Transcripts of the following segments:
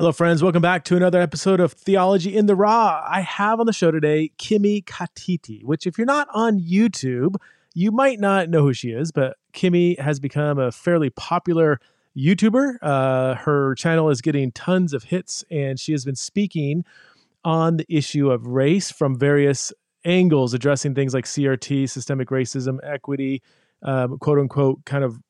Hello, friends. Welcome back to another episode of Theology in the Raw. I have on the show today Kimi Katiti, which, if you're not on YouTube, you might not know who she is, but Kimi has become a fairly popular YouTuber. Uh, her channel is getting tons of hits, and she has been speaking on the issue of race from various angles, addressing things like CRT, systemic racism, equity, um, quote unquote, kind of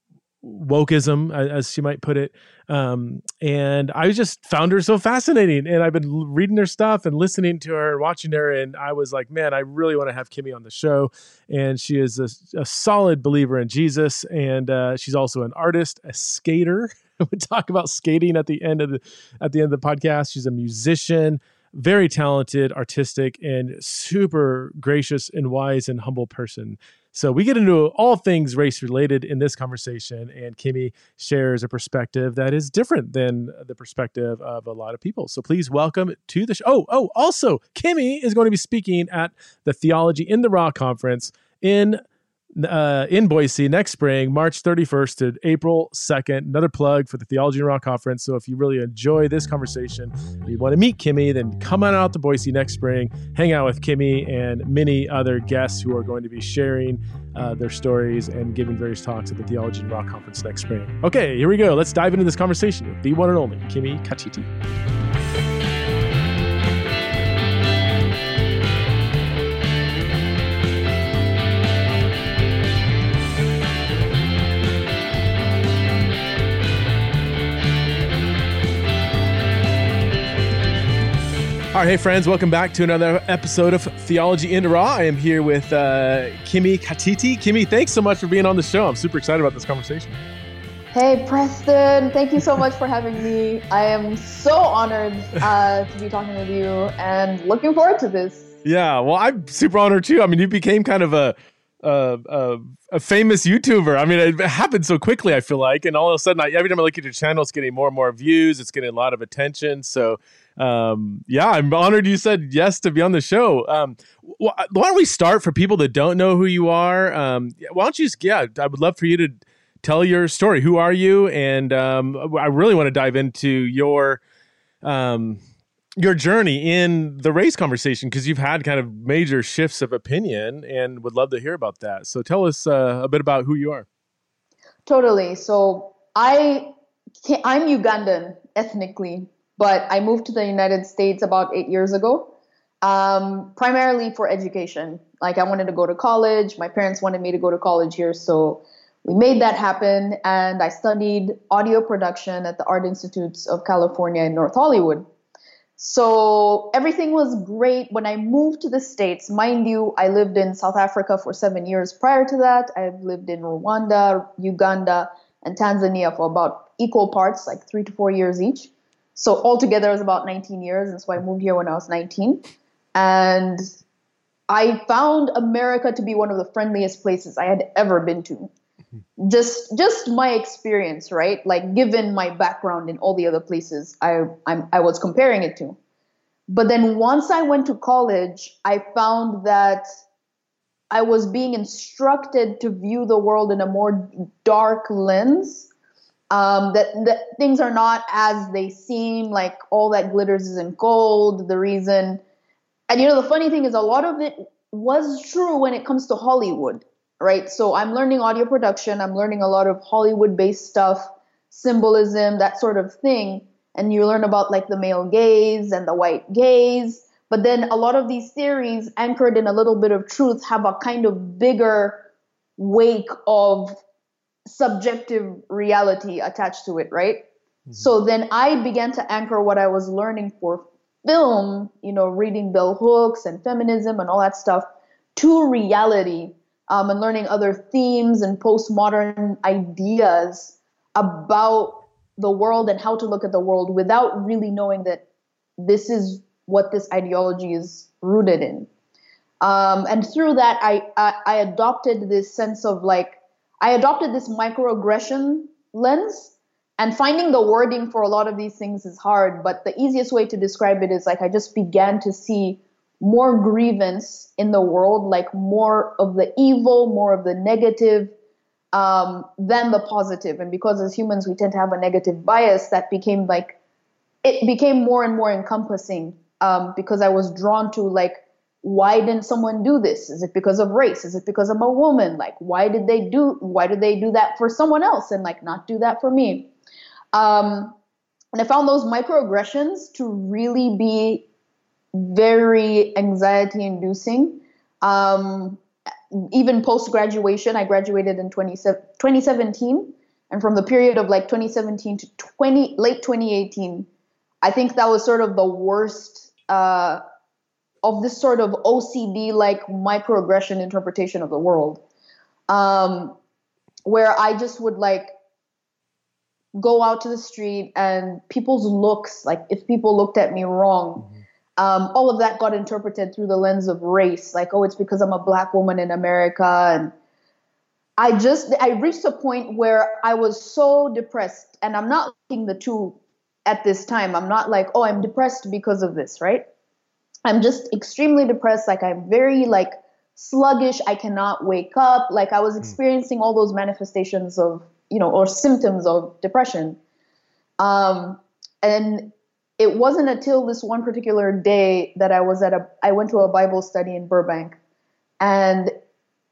wokeism, as she might put it. Um, and I just found her so fascinating. And I've been reading her stuff and listening to her and watching her. And I was like, man, I really want to have Kimi on the show. And she is a, a solid believer in Jesus. And uh, she's also an artist, a skater. we talk about skating at the end of the at the end of the podcast. She's a musician very talented, artistic, and super gracious and wise and humble person. So we get into all things race related in this conversation, and Kimi shares a perspective that is different than the perspective of a lot of people. So please welcome to the show. Oh, oh, also, Kimi is going to be speaking at the Theology in the Raw conference in uh, in Boise next spring, March 31st to April 2nd. Another plug for the Theology in Raw conference. So if you really enjoy this conversation, you want to meet Kimi, then come on out to Boise next spring, hang out with Kimi and many other guests who are going to be sharing uh, their stories and giving various talks at the Theology in Raw conference next spring. Okay, here we go. Let's dive into this conversation with the one and only Kimi Katiti. All right, hey friends, welcome back to another episode of Theology in Raw. I am here with uh, Kimi Katiti. Kimi, thanks so much for being on the show. I'm super excited about this conversation. Hey, Preston, thank you so much for having me. I am so honored uh, to be talking with you and looking forward to this. Yeah, well, I'm super honored too. I mean, you became kind of a a, a, famous YouTuber. I mean, it happened so quickly. I feel like, and all of a sudden, I, every time I look at your channel, it's getting more and more views. It's getting a lot of attention. So um, yeah, I'm honored you said yes to be on the show. Um, wh- why don't we start for people that don't know who you are? Um, why don't you? Yeah, I would love for you to tell your story. Who are you? And um, I really want to dive into your um, your journey in the race conversation because you've had kind of major shifts of opinion, and would love to hear about that. So tell us uh, a bit about who you are. Totally. So I I'm Ugandan ethnically but I moved to the United States about eight years ago, um, primarily for education. Like I wanted to go to college. My parents wanted me to go to college here, so we made that happen. And I studied audio production at the Art Institutes of California in North Hollywood. So everything was great when I moved to the States. Mind you, I lived in South Africa for seven years prior to that. I've lived in Rwanda, Uganda, and Tanzania for about equal parts, like three to four years each. So altogether, it was about 19 years, and so I moved here when I was 19. And I found America to be one of the friendliest places I had ever been to. Just, just my experience, right? Like, given my background in all the other places I, I'm, I was comparing it to. But then once I went to college, I found that I was being instructed to view the world in a more dark lens um, that, that things are not as they seem like all that glitters isn't gold the reason and you know the funny thing is a lot of it was true when it comes to hollywood right? So i'm learning audio production. I'm learning a lot of hollywood based stuff symbolism that sort of thing. And you learn about like the male gaze and the white gaze. But then a lot of these theories anchored in a little bit of truth have a kind of bigger wake of subjective reality attached to it, right? Mm-hmm. So then I began to anchor what I was learning for film, you know, reading bell hooks and feminism and all that stuff to reality um, and learning other themes and postmodern ideas about the world and how to look at the world without really knowing that this is what this ideology is rooted in. Um, and through that, I, I, I adopted this sense of like I adopted this microaggression lens. And finding the wording for a lot of these things is hard, but the easiest way to describe it is like I just began to see more grievance in the world, like more of the evil, more of the negative um, than the positive. And because as humans we tend to have a negative bias, that became like it became more and more encompassing um, because I was drawn to like, why didn't someone do this? Is it because of race? Is it because I'm a woman? Like, why did they do? Why did they do that for someone else and like not do that for me? Um, and I found those microaggressions to really be very anxiety inducing. Um, even post graduation, I graduated in 20, 2017. And from the period of like 2017 to 20, late 2018, I think that was sort of the worst uh, of this sort of OCD like microaggression interpretation of the world. Um, where I just would like go out to the street and people's looks, like if people looked at me wrong, mm-hmm. Um, all of that got interpreted through the lens of race. Like, oh, it's because I'm a black woman in America. And I just, I reached a point where I was so depressed. And I'm not looking the two at this time. I'm not like, oh, I'm depressed because of this, right? I'm just extremely depressed. Like, I'm very, like, sluggish. I cannot wake up. Like, I was hmm. experiencing all those manifestations of you know, or symptoms of depression. Um, and it wasn't until this one particular day that I was at a, I went to a Bible study in Burbank, and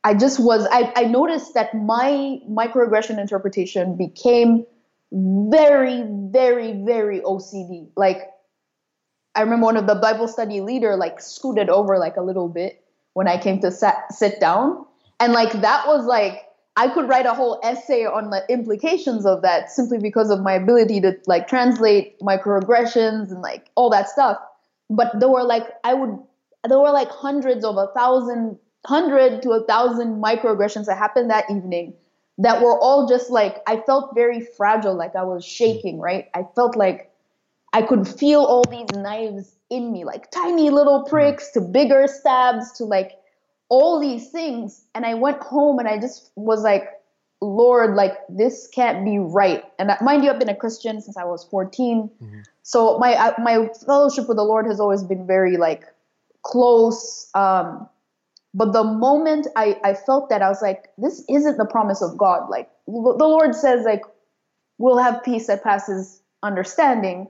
I just was, I, I noticed that my microaggression interpretation became very, very, very OCD. Like, I remember one of the Bible study leader like scooted over like a little bit when I came to sat, sit down, and like that was like I could write a whole essay on the implications of that simply because of my ability to like translate microaggressions and like all that stuff. But there were like I would there were like hundreds of a thousand hundred to a thousand microaggressions that happened that evening that were all just like I felt very fragile, like I was shaking, right? I felt like I could feel all these knives in me, like tiny little pricks to bigger stabs to like all these things and i went home and i just was like lord like this can't be right. And mind you i've been a christian since i was 14 mm-hmm. so my my fellowship with the lord has always been very like close um but the moment i i felt that i was like this isn't the promise of god. Like the lord says like we'll have peace that passes understanding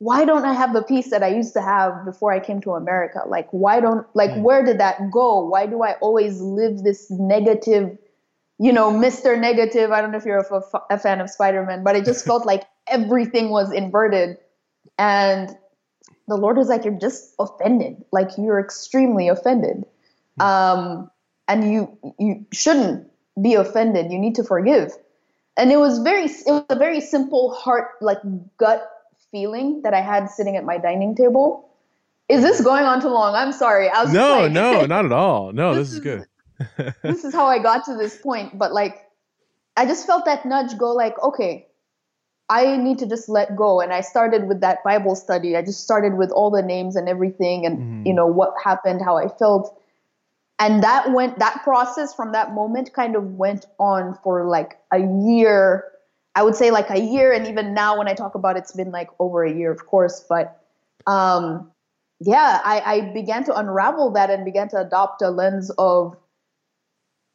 why don't I have the peace that I used to have before I came to America? Like, why don't, like, mm. where did that go? Why do I always live this negative, you know, Mr. Negative? I don't know if you're a, a fan of Spider Man, but it just felt like everything was inverted. And the Lord was like, You're just offended. Like, you're extremely offended. Mm. Um, and you, you shouldn't be offended. You need to forgive. And it was very, it was a very simple heart, like gut feeling that I had sitting at my dining table. Is this going on too long? I'm sorry. I was no, like, no, not at all. No, this, this is, good. this is how I got to this point. But like, I just felt that nudge go like, okay, I need to just let go. And I started with that Bible study. I just started with all the names and everything and, mm-hmm. you know, what happened, how I felt. And that went, that process from that moment kind of went on for like a year I would say like a year, and even now when I talk about it, it's been like over a year, of course. But um, yeah, I, I began to unravel that and began to adopt a lens of,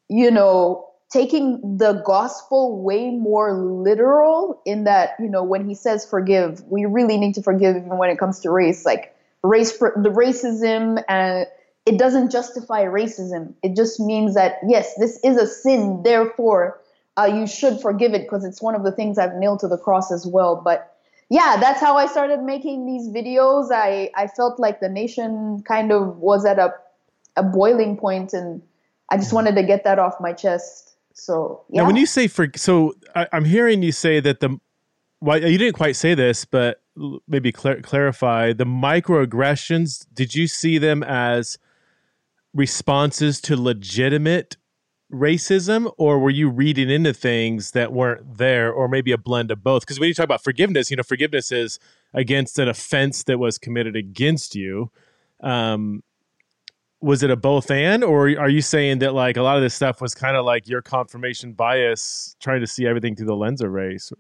you know, taking the gospel way more literal in that, you know, when he says forgive, we really need to forgive even when it comes to race. Like race, the racism and it doesn't justify racism. It just means that, yes, this is a sin, therefore uh, you should forgive it because it's one of the things I've nailed to the cross as well. But yeah, that's how I started making these videos. I, I felt like the nation kind of was at a, a boiling point and I just wanted to get that off my chest. So yeah. Now, when you say for, so I, am hearing you say that the, well, you didn't quite say this, but maybe cl- clarify the microaggressions. Did you see them as responses to legitimate racism or were you reading into things that weren't there or maybe a blend of both? Because when you talk about forgiveness you know forgiveness is against an offense that was committed against you. Um was it a both and or are you saying that like a lot of this stuff was kind of like your confirmation bias trying to see everything through the lens of race?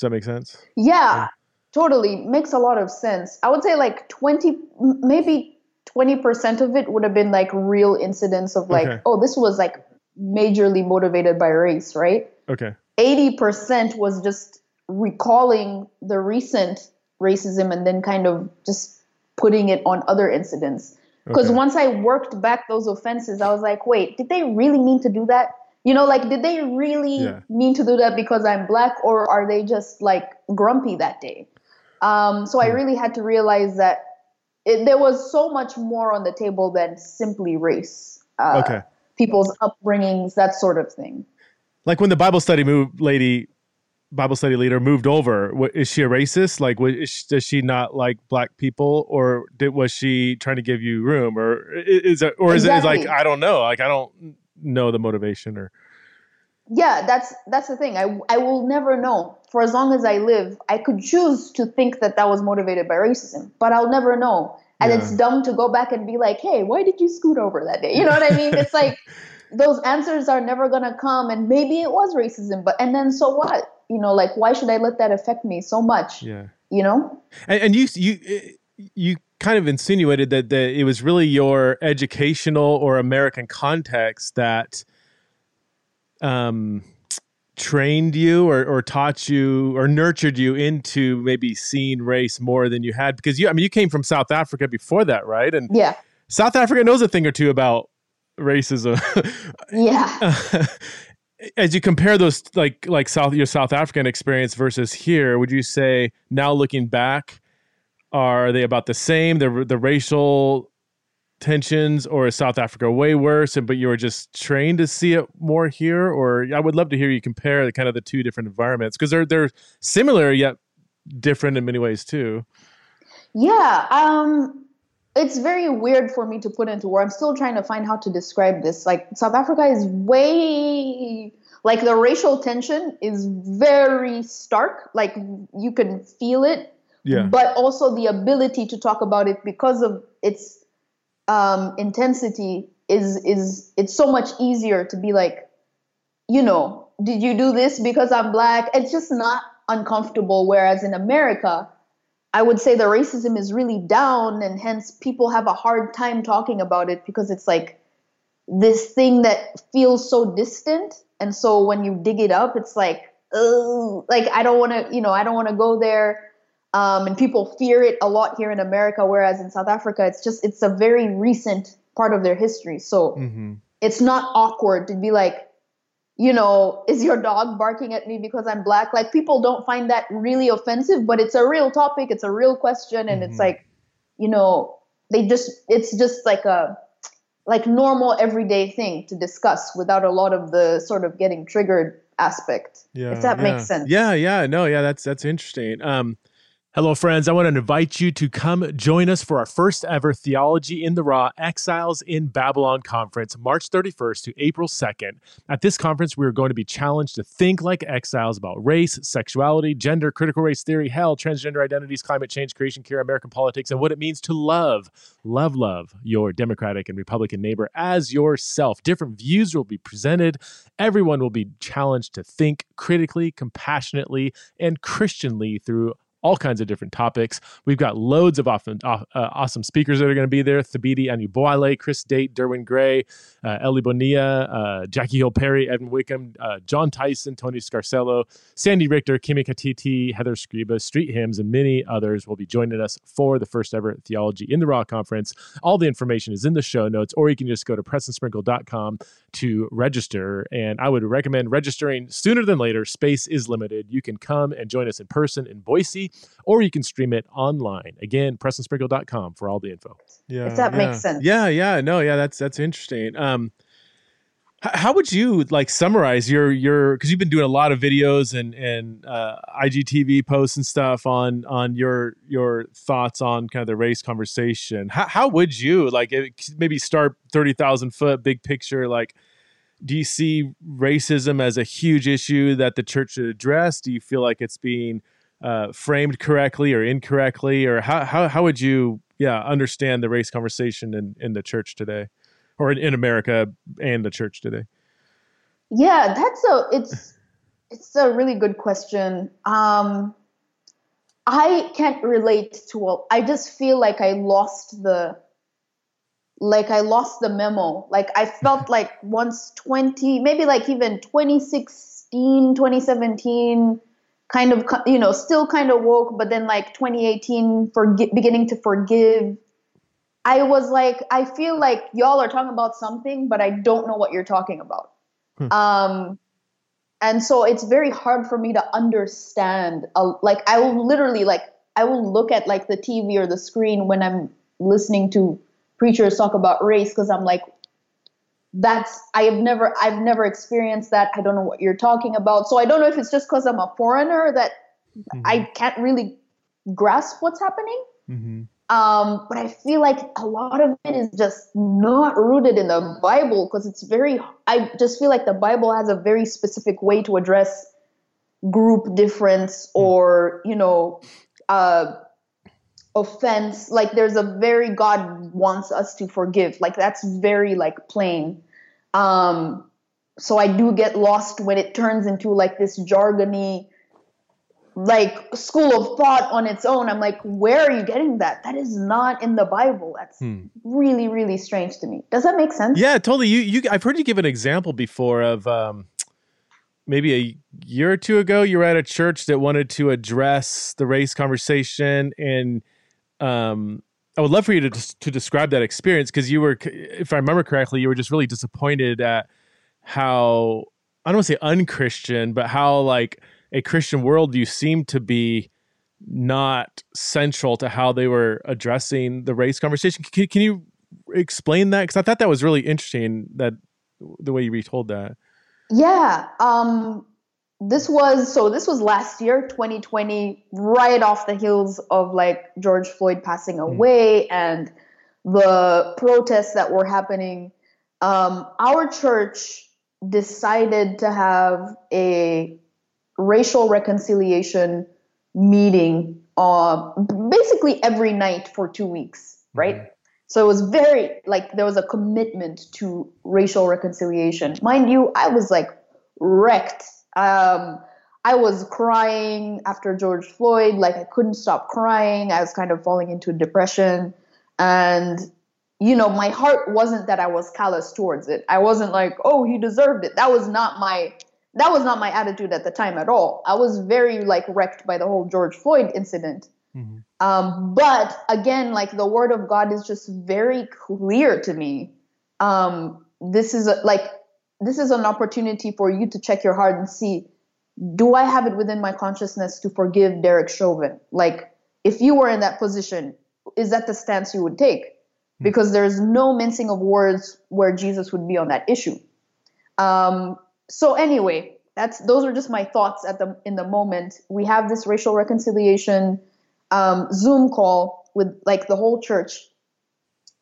Does that make sense? Yeah, yeah. totally. Makes a lot of sense. I would say like 20 maybe 20% of it would have been like real incidents of like, okay. oh, this was like majorly motivated by race, right? Okay. 80% was just recalling the recent racism and then kind of just putting it on other incidents. Because Okay. once I worked back those offenses, I was like, wait, did they really mean to do that? You know, like, did they really Yeah. mean to do that because I'm black, or are they just like grumpy that day? Um, so I Hmm. really had to realize that it, there was so much more on the table than simply race, uh, Okay. people's upbringings, that sort of thing. Like when the Bible study move lady, Bible study leader moved over, what, is she a racist? Like, what, is does she not like black people, or did, was she trying to give you room, or i- is it, or is it is like I don't know, like I don't know the motivation, or yeah that's that's the thing. I, I will never know. For as long as i live i could choose to think that that was motivated by racism but i'll never know. And Yeah. it's dumb to go back and be like hey why did you scoot over that day? You know what i mean? It's like those answers are never going to come and maybe it was racism but and then so what? You know like why should i let that affect me so much? Yeah. you know? And, and you you you kind of insinuated that that it was really your educational or American context that um trained you or, or taught you or nurtured you into maybe seeing race more than you had? Because you I mean you came from South Africa before that right? And yeah. South Africa knows a thing or two about racism. Yeah. As you compare those like like south your south african experience versus here would you say now looking back are they about the same? The the racial tensions or is south africa way worse and but you were just trained to see it more here or i would love to hear you compare the kind of the two different environments because they're they're similar yet different in many ways too Yeah, um, it's very weird for me to put into words. I'm still trying to find how to describe this. Like South Africa is way like the racial tension is very stark. Like you can feel it, yeah but also the ability to talk about it because of its um, intensity is is it's so much easier to be like, you know, did you do this because I'm black? It's just not uncomfortable. Whereas in America, I would say the racism is really down, and hence people have a hard time talking about it because it's like this thing that feels so distant. And so when you dig it up, it's like, oh, like I don't want to, you know, I don't want to go there. Um, and people fear it a lot here in America, whereas in South Africa, it's just it's a very recent part of their history. So mm-hmm. it's not awkward to be like, you know, is your dog barking at me because I'm black? Like people don't find that really offensive, but it's a real topic, it's a real question, and Mhm. it's like, you know, they just it's just like a like normal everyday thing to discuss without a lot of the sort of getting triggered aspect. Yeah, if that yeah. makes sense. Yeah, yeah, no, yeah, that's that's interesting. Um, hello, friends. I want to invite you to come join us for our first ever Theology in the Raw Exiles in Babylon conference, March 31st to April 2nd. At this conference, we are going to be challenged to think like exiles about race, sexuality, gender, critical race theory, hell, transgender identities, climate change, creation care, American politics, and what it means to love, love, love your Democratic and Republican neighbor as yourself. Different views will be presented. Everyone will be challenged to think critically, compassionately, and Christianly through all kinds of different topics. We've got loads of uh, uh, awesome speakers that are going to be there. Thabiti Anyabwile, Chris Date, Derwin Gray, uh, Ellie Bonilla, uh, Jackie Hill Perry, Evan Wickham, uh, John Tyson, Tony Scarcello, Sandy Richter, Kimi Katiti, Heather Scriba, Street Hymns, and many others will be joining us for the first ever Theology in the Raw conference. All the information is in the show notes, or you can just go to prestonsprinkle.com to register. And I would recommend registering sooner than later. Space is limited. You can come and join us in person in Boise, or you can stream it online. Again, prestonsprinkle.com for all the info. Yeah, If that yeah. makes sense. Yeah, yeah, no, yeah, that's that's interesting. Um, h- how would you like summarize your your because you've been doing a lot of videos and and uh, IGTV posts and stuff on on your your thoughts on kind of the race conversation. How how would you like maybe start thirty thousand foot big picture like. Do you see racism as a huge issue that the church should address? Do you feel like it's being uh, framed correctly or incorrectly, or how how how would you yeah understand the race conversation in in the church today, or in, in America and the church today? Yeah, that's a it's it's a really good question. Um, I can't relate to all. I just feel like I lost the like I lost the memo. Like I felt like once 20, maybe like even 2016, 2017, kind of you know still kind of woke but then like 2018 for beginning to forgive i was like i feel like y'all are talking about something but i don't know what you're talking about hmm. um and so it's very hard for me to understand uh, like i will literally like i will look at like the tv or the screen when i'm listening to preachers talk about race because i'm like that's i have never i've never experienced that i don't know what you're talking about so i don't know if it's just because i'm a foreigner that mm-hmm. i can't really grasp what's happening mm-hmm. Um, but i feel like a lot of it is just not rooted in the bible because it's very i just feel like the bible has a very specific way to address group difference mm. or you know uh, offense. Like there's a very god wants us to forgive. Like that's very like plain. Um so i do get lost when it turns into like this jargony like school of thought on its own. I'm like where are you getting that? That is not in the bible. That's hmm. really really strange to me. Does that make sense? Yeah totally. You you i've heard you give an example before of um maybe a year or two ago you were at a church that wanted to address the race conversation and um, I would love for you to to describe that experience because you were, if I remember correctly, you were just really disappointed at how I don't want to say unchristian, but how like a Christian worldview seemed to be not central to how they were addressing the race conversation. Can, can you explain that? Because I thought that was really interesting that the way you retold that. Yeah. Um, this was so this was last year 2020 right off the heels of like george floyd passing hmm. away mm. and the protests that were happening um, our church decided to have a racial reconciliation meeting uh, basically every night for two weeks right mm. so it was very like there was a commitment to racial reconciliation mind you i was like wrecked um, I was crying after George Floyd, like I couldn't stop crying. I was kind of falling into depression. And, you know, my heart wasn't that I was callous towards it. I wasn't like, oh, he deserved it. That was not my that was not my attitude at the time at all. I was very like wrecked by the whole George Floyd incident. Mm-hmm. Um, but again, like the word of God is just very clear to me. Um, this is a, like this is an opportunity for you to check your heart and see do I have it within my consciousness to forgive Derek Chauvin? Like, if you were in that position, is that the stance you would take? Hmm. Because there's no mincing of words where Jesus would be on that issue. Um, so anyway, that's those are just my thoughts at the in the moment. We have this racial reconciliation um, Zoom call with like the whole church,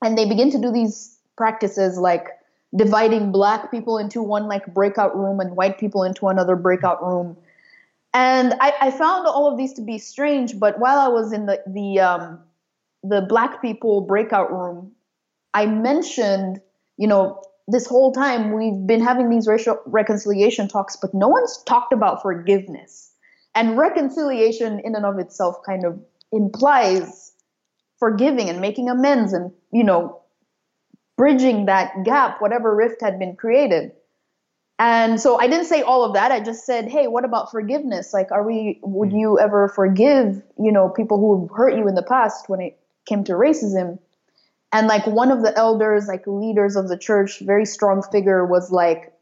and they begin to do these practices like dividing black people into one like breakout room and white people into another breakout room. And I, I found all of these to be strange, but while I was in the the um, the black people breakout room, I mentioned, you know, this whole time we've been having these racial reconciliation talks, but no one's talked about forgiveness. And reconciliation in and of itself kind of implies forgiving and making amends and, you know, bridging that gap, whatever rift had been created. And so I didn't say all of that. I just said, hey, what about forgiveness? Like, are we, would hmm. you ever forgive, you know, people who hurt you in the past when it came to racism? And like one of the elders, like leaders of the church, very strong figure, was like,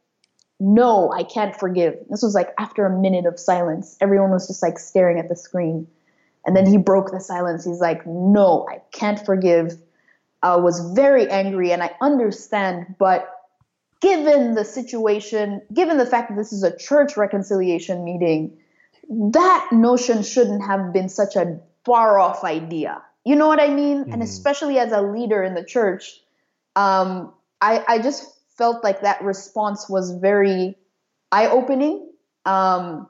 no, I can't forgive. This was like after a minute of silence. Everyone was just like staring at the screen. And then he broke the silence. He's like, no, I can't forgive i was very angry, and I understand, but given the situation, given the fact that this is a church reconciliation meeting, that notion shouldn't have been such a far off idea. You know what I mean? Mm-hmm. And especially as a leader in the church, um, I, I just felt like that response was very eye opening. Um,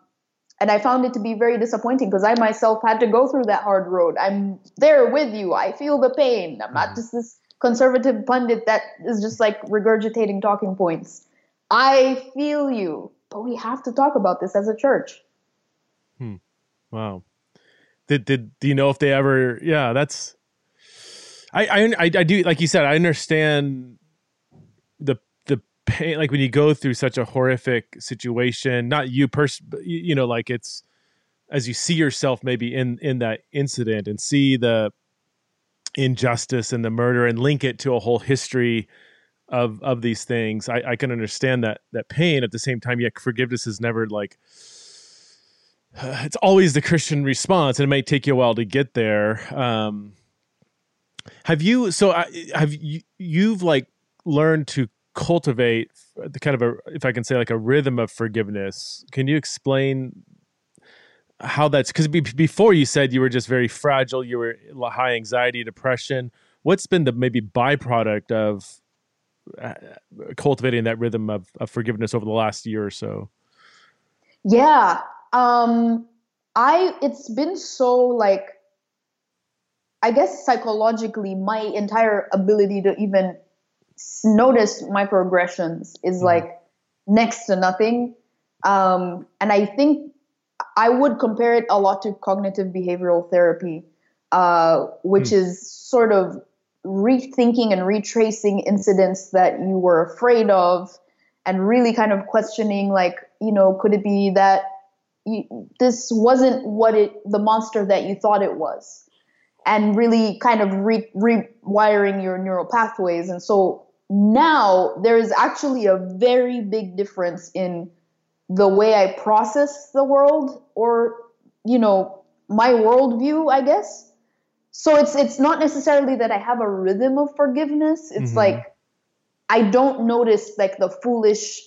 and I found it to be very disappointing because I myself had to go through that hard road. I'm there with you. I feel the pain. I'm not mm-hmm. just this conservative pundit that is just like regurgitating talking points. I feel you, but we have to talk about this as a church. Hmm. Wow. Did did do you know if they ever? Yeah, that's. I I I, do like you said. I understand the pain like when you go through such a horrific situation not you person you know like it's as you see yourself maybe in in that incident and see the injustice and the murder and link it to a whole history of of these things i, I can understand that that pain at the same time yet forgiveness is never like it's always the christian response and it may take you a while to get there. Um have you so I, have you you've like learned to cultivate the kind of a if i can say like a rhythm of forgiveness. Can you explain how that's because be, before you said you were just very fragile you were high anxiety depression. What's been the maybe byproduct of uh, cultivating that rhythm of, of forgiveness over the last year or so? Yeah um i it's been so like i guess psychologically my entire ability to even notice my progressions is mm-hmm. like next to nothing um and i think I would compare it a lot to cognitive behavioral therapy, uh, which mm. is sort of rethinking and retracing incidents that you were afraid of and really kind of questioning like you know could it be that you, this wasn't what it the monster that you thought it was and really kind of re, rewiring your neural pathways and so now there is actually a very big difference in the way I process the world or, you know, my worldview, I guess. So it's it's not necessarily that I have a rhythm of forgiveness. It's mm-hmm. like I don't notice like the foolish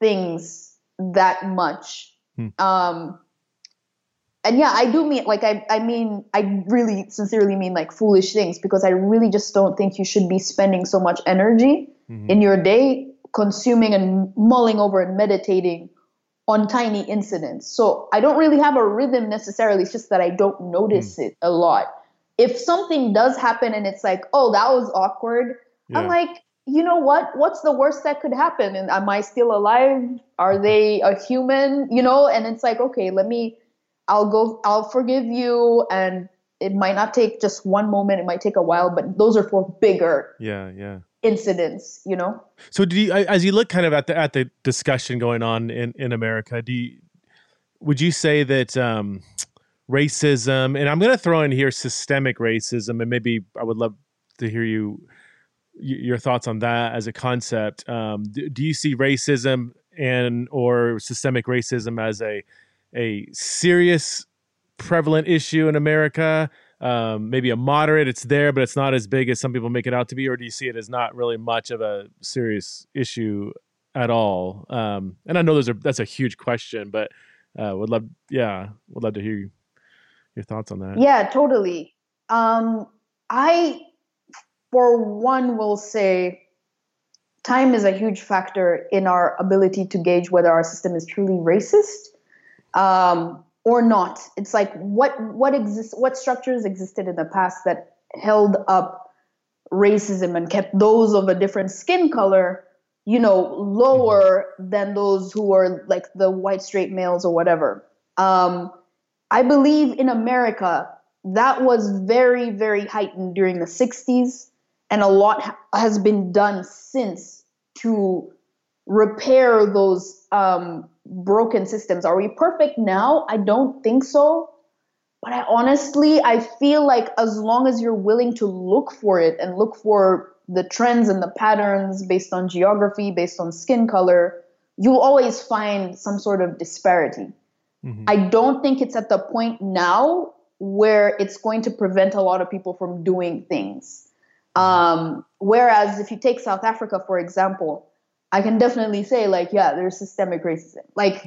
things that much. Hmm. Um and yeah, I do mean like I I mean I really sincerely mean like foolish things because I really just don't think you should be spending so much energy mm-hmm. in your day consuming and mulling over and meditating on tiny incidents. So I don't really have a rhythm necessarily. It's just that I don't notice mm. it a lot. If something does happen and it's like, oh, that was awkward, yeah. I'm like, you know what? What's the worst that could happen? And am I still alive? Are they a human? You know? And it's like, okay, let me, I'll go, I'll forgive you. And it might not take just one moment. It might take a while, but those are for bigger. Yeah, yeah incidents you know so do you as you look kind of at the at the discussion going on in in america do you would you say that um racism and i'm going to throw in here systemic racism and maybe i would love to hear you your thoughts on that as a concept um do, do you see racism and or systemic racism as a a serious prevalent issue in america um, maybe a moderate. It's there, but it's not as big as some people make it out to be. Or do you see it as not really much of a serious issue at all? Um, and I know those are that's a huge question, but uh, would love, yeah, would love to hear your thoughts on that. Yeah, totally. Um, I, for one, will say time is a huge factor in our ability to gauge whether our system is truly racist. Um, or not. It's like what what exists what structures existed in the past that held up racism and kept those of a different skin color, you know, lower than those who were like the white straight males or whatever. Um, I believe in America that was very very heightened during the 60s and a lot has been done since to repair those um, broken systems. Are we perfect now? I don't think so. But I honestly, I feel like as long as you're willing to look for it and look for the trends and the patterns based on geography, based on skin color, you'll always find some sort of disparity. Mm-hmm. I don't think it's at the point now where it's going to prevent a lot of people from doing things. Um, whereas if you take South Africa, for example, I can definitely say like yeah, there's systemic racism. Like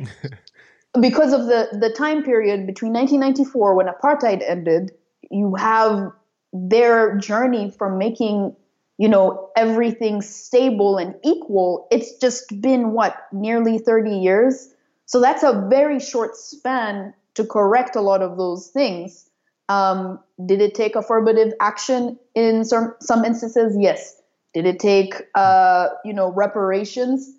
because of the the time period between 1994 when apartheid ended, you have their journey from making you know everything stable and equal. It's just been what nearly 30 years. So that's a very short span to correct a lot of those things. Um, did it take affirmative action in some some instances? Yes. Did it take, uh, you know, reparations?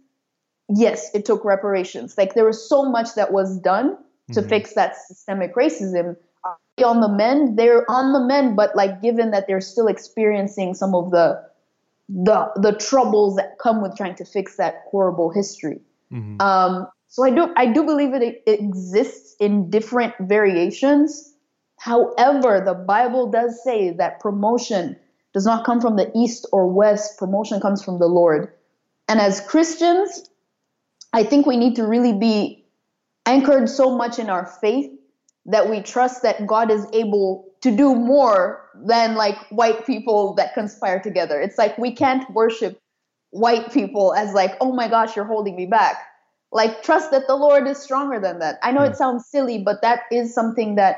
Yes, it took reparations. Like there was so much that was done to mm-hmm. fix that systemic racism. On the mend, they're on the mend, but like given that they're still experiencing some of the the the troubles that come with trying to fix that horrible history. Mm-hmm. Um, So I do I do believe it, it exists in different variations. However, the Bible does say that promotion does not come from the east or west. Promotion comes from the Lord. And as Christians, I think we need to really be anchored so much in our faith that we trust that God is able to do more than like white people that conspire together. It's like we can't worship white people as like, oh my gosh, you're holding me back. Like trust that the Lord is stronger than that. I know it hmm. sounds silly, but that is something that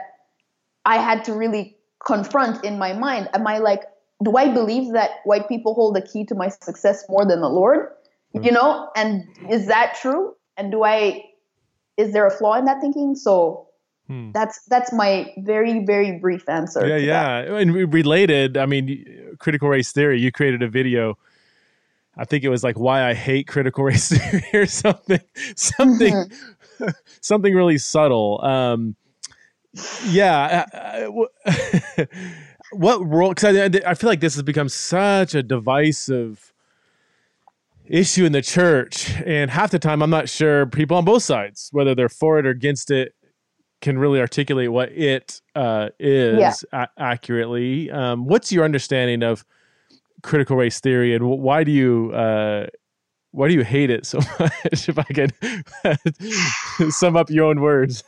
I had to really confront in my mind. Am I like, do I believe that white people hold the key to my success more than the Lord? You know, and is that true? And do I is there a flaw in that thinking? So Hmm. That's that's my very very brief answer. Yeah, yeah, that. and related. I mean, critical race theory. You created a video. I think it was like why I hate critical race theory or something, something, mm-hmm. something really subtle. Um, yeah. what role? Because I, I feel like this has become such a divisive issue in the church, and half the time I'm not sure people on both sides whether they're for it or against it can really articulate what it uh, is yeah. a- accurately. Um, what's your understanding of critical race theory, and why do you uh, why do you hate it so much? if I can sum up your own words.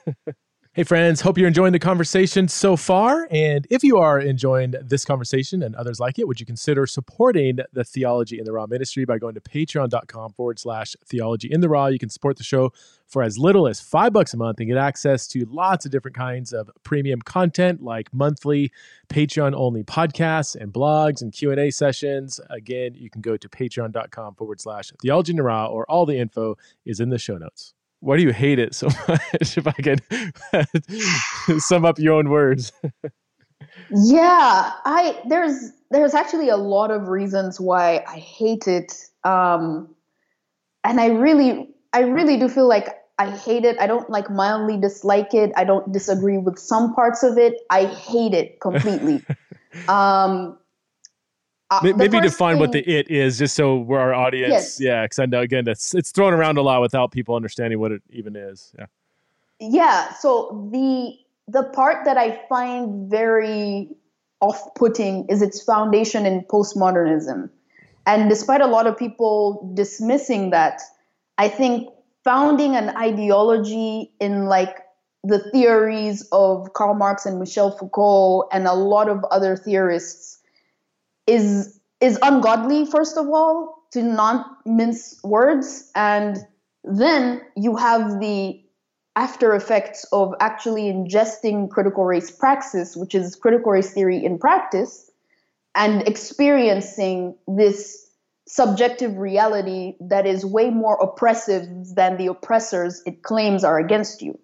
Hey, friends, hope you're enjoying the conversation so far. And if you are enjoying this conversation and others like it, would you consider supporting the Theology in the Raw ministry by going to patreon.com forward slash theology in the raw? You can support the show for as little as five bucks a month and get access to lots of different kinds of premium content like monthly Patreon only podcasts and blogs and Q&A sessions. Again, you can go to patreon.com forward slash theology in the raw or all the info is in the show notes why do you hate it so much? if I can sum up your own words. yeah, I there's there's actually a lot of reasons why I hate it. Um, and I really I really do feel like I hate it. I don't like mildly dislike it. I don't disagree with some parts of it. I hate it completely. um, uh, maybe define thing, what the it is just so our audience. Yes. yeah because i know again it's it's thrown around a lot without people understanding what it even is yeah. Yeah so the the part that i find very off-putting is its foundation in postmodernism. And despite a lot of people dismissing that i think founding an ideology in like the theories of karl marx and michel foucault and a lot of other theorists is is ungodly first of all to not mince words. And then you have the after effects of actually ingesting critical race praxis which is critical race theory in practice and experiencing this subjective reality that is way more oppressive than the oppressors it claims are against you.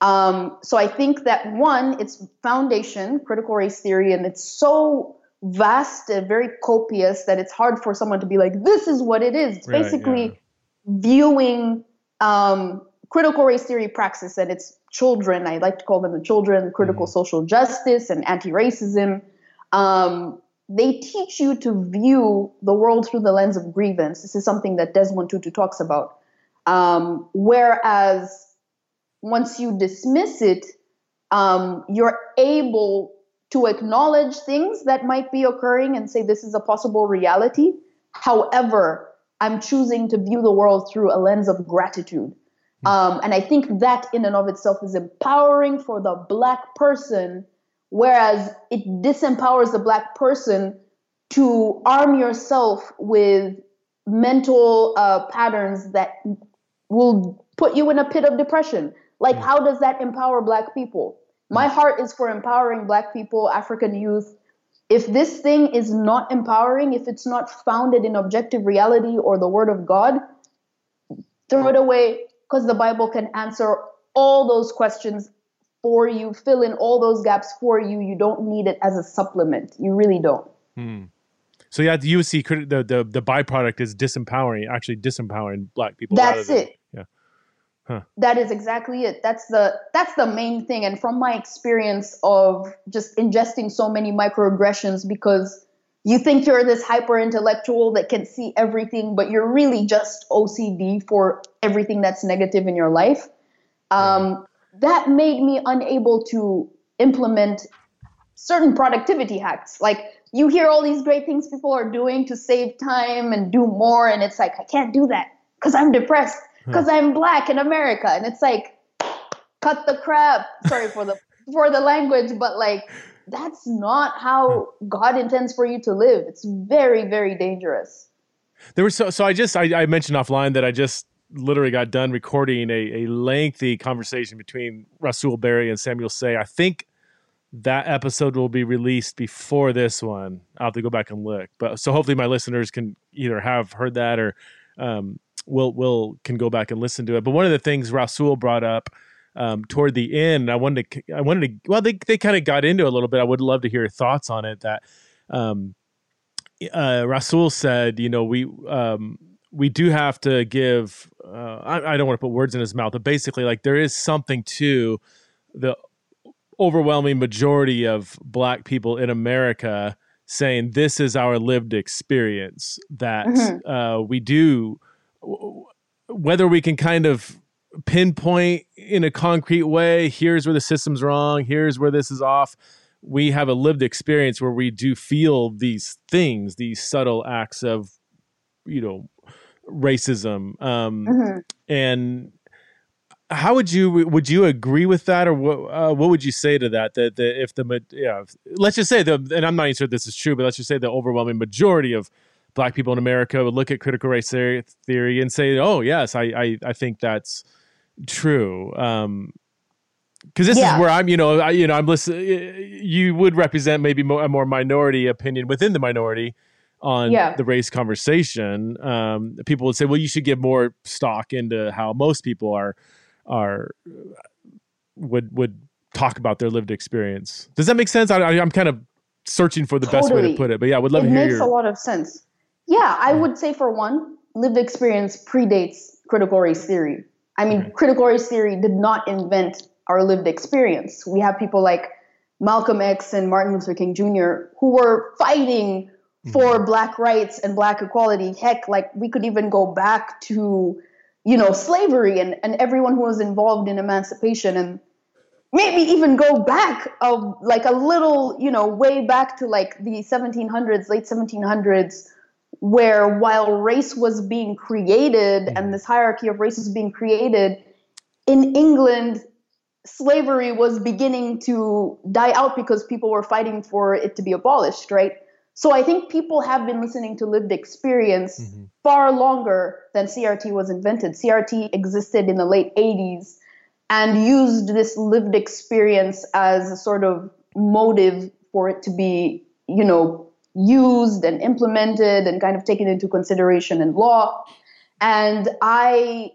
Um, so i think that one it's foundation critical race theory and it's so vast and very copious that it's hard for someone to be like, this is what it is. It's right, basically yeah. viewing um, critical race theory praxis and its children. I like to call them the children, critical mm-hmm. social justice and anti racism. Um, they teach you to view the world through the lens of grievance. This is something that Desmond Tutu talks about. Um, whereas once you dismiss it, um, you're able to acknowledge things that might be occurring and say this is a possible reality. However, I'm choosing to view the world through a lens of gratitude. Hmm. Um, and I think that in and of itself is empowering for the black person, whereas it disempowers the black person to arm yourself with mental uh, patterns that will put you in a pit of depression. Like, hmm. how does that empower black people? My heart is for empowering Black people, African youth. If this thing is not empowering, if it's not founded in objective reality or the Word of God, throw it away because the Bible can answer all those questions for you, fill in all those gaps for you. You don't need it as a supplement. You really don't. Hmm. So yeah, you see the, the the byproduct is disempowering, actually disempowering black people. That's it. Huh. That is exactly it. That's the that's the main thing. And from my experience of just ingesting so many microaggressions, because you think you're this hyper intellectual that can see everything, but you're really just OCD for everything that's negative in your life. Um, that made me unable to implement certain productivity hacks. Like you hear all these great things people are doing to save time and do more, and it's like, I can't do that because I'm depressed, because. I'm black in America. And it's like, cut the crap. Sorry for the for the language, but like that's not how God intends for you to live. It's very, very dangerous. There was so so I just I, I mentioned offline that I just literally got done recording a, a lengthy conversation between Rasool Berry and Samuel Sey. I think that episode will be released before this one. I'll have to go back and look. But so hopefully my listeners can either have heard that or um, will will can go back and listen to it. But one of the things Rasool brought up um, toward the end, I wanted to I wanted to well they they kind of got into it a little bit. I would love to hear your thoughts on it. That um, uh, Rasool said, you know, we um, we do have to give. Uh, I, I don't want to put words in his mouth, but basically, like there is something to the overwhelming majority of Black people in America saying this is our lived experience that mm-hmm. uh, we do whether we can kind of pinpoint in a concrete way here's where the system's wrong here's where this is off. We have a lived experience where we do feel these things these subtle acts of you know racism. Um, mm-hmm. and how would you would you agree with that? Or what uh, what would you say to that? That, that if the yeah let's just say the and I'm not even sure this is true but let's just say the overwhelming majority of black people in America would look at critical race theory and say oh yes I I, I think that's true um because this yeah. is where I'm, you know, I, you know, I'm listening. You would represent maybe more, a more minority opinion within the minority on yeah. the race conversation. Um, people would say, well, you should give more stock into how most people are are would would talk about their lived experience. Does that make sense? I, am kind of searching for the totally. best way to put it, but yeah, I would love it to hear. It makes your... a lot of sense. Yeah, I would say for one, lived experience predates critical race theory. I mean, okay. critical race theory did not invent our lived experience. We have people like Malcolm X and Martin Luther King Jr. who were fighting mm-hmm. for black rights and black equality. Heck, like we could even go back to you know, slavery and, and everyone who was involved in emancipation and maybe even go back of like a little, you know, way back to like the 1700s, late 1700s, where while race was being created mm-hmm. and this hierarchy of race was being created, in England, slavery was beginning to die out because people were fighting for it to be abolished, right? So I think people have been listening to lived experience mm-hmm. far longer than CRT was invented. CRT existed in the late 80s and used this lived experience as a sort of motive for it to be, you know, used and implemented and kind of taken into consideration in law. And I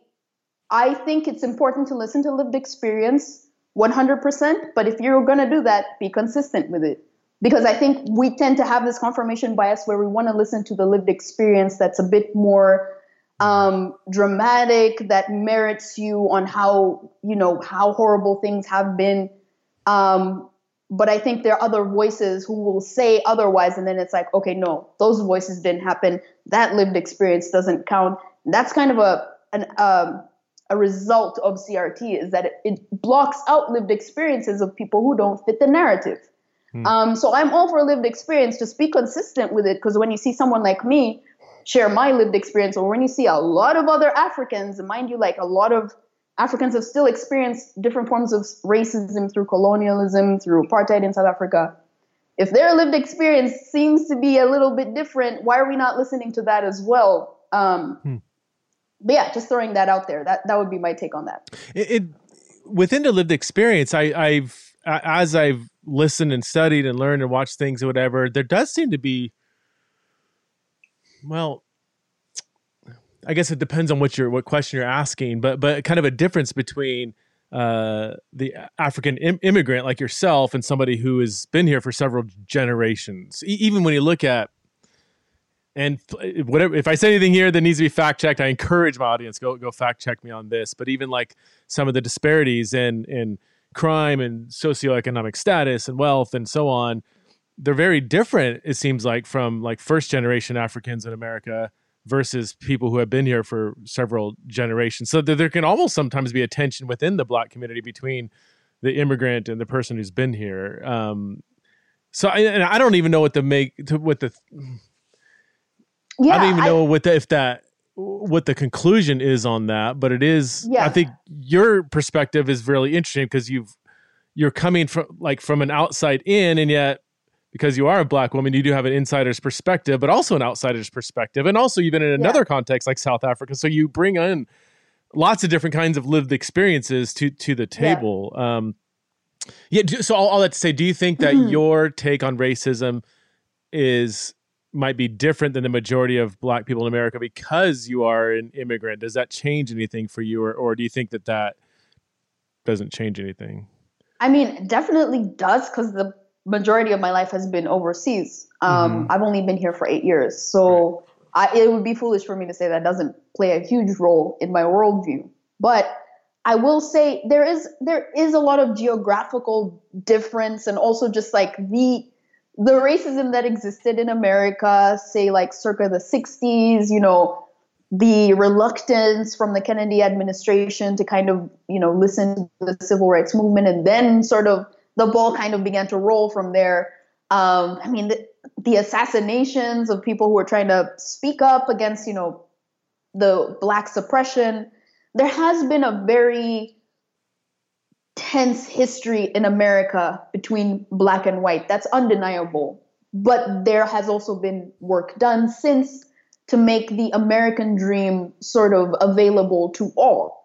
I think it's important to listen to lived experience 100%, but if you're going to do that, be consistent with it because I think we tend to have this confirmation bias where we want to listen to the lived experience that's a bit more um, dramatic, that merits you on how you know how horrible things have been. Um, but I think there are other voices who will say otherwise, and then it's like, okay, no, those voices didn't happen. That lived experience doesn't count. And that's kind of a an um, a result of CRT is that it, it blocks out lived experiences of people who don't fit the narrative. Hmm. Um, so I'm all for lived experience. Just be consistent with it, because when you see someone like me share my lived experience, or when you see a lot of other Africans, mind you, like a lot of Africans have still experienced different forms of racism through colonialism, through apartheid in South Africa. If their lived experience seems to be a little bit different, why are we not listening to that as well? Um, hmm. But yeah, just throwing that out there. That that would be my take on that. It, it within the lived experience, I, I've as I've listened and studied and learned and watched things or whatever, there does seem to be, well, I guess it depends on what you're, what question you're asking, but but kind of a difference between uh, the African Im- immigrant like yourself and somebody who has been here for several generations. E- even when you look at and whatever if I say anything here that needs to be fact checked, I encourage my audience go go fact check me on this. But even like some of the disparities in in crime and socioeconomic status and wealth and so on they're very different. It seems like from like first generation Africans in America versus people who have been here for several generations. So there, there can almost sometimes be a tension within the black community between the immigrant and the person who's been here. Um, so I, and I don't even know what to make to what the yeah, I don't even know what the, if that what the conclusion is on that, but it is. Yeah. I think your perspective is really interesting because you've you're coming from like from an outside in, and yet because you are a black woman, you do have an insider's perspective, but also an outsider's perspective, and also even in another Yeah. context like South Africa. So you bring in lots of different kinds of lived experiences to to the Yeah. table. Um, yeah. do- So all, all that to say, do you think that Mhm. your take on racism is might be different than the majority of black people in America because you are an immigrant? Does that change anything for you, or or do you think that that doesn't change anything? I mean, definitely does because the majority of my life has been overseas. Um, Mhm. I've only been here for eight years, so I, it would be foolish for me to say that doesn't play a huge role in my worldview. But I will say there is there is a lot of geographical difference, and also just like the the racism that existed in America, say like circa the '60s, you know, the reluctance from the Kennedy administration to kind of, you know, listen to the civil rights movement, and then sort of the ball kind of began to roll from there. Um, I mean, the, the assassinations of people who were trying to speak up against, you know, the black suppression. There has been a very tense history in America between black and white. That's undeniable. But there has also been work done since to make the American dream sort of available to all.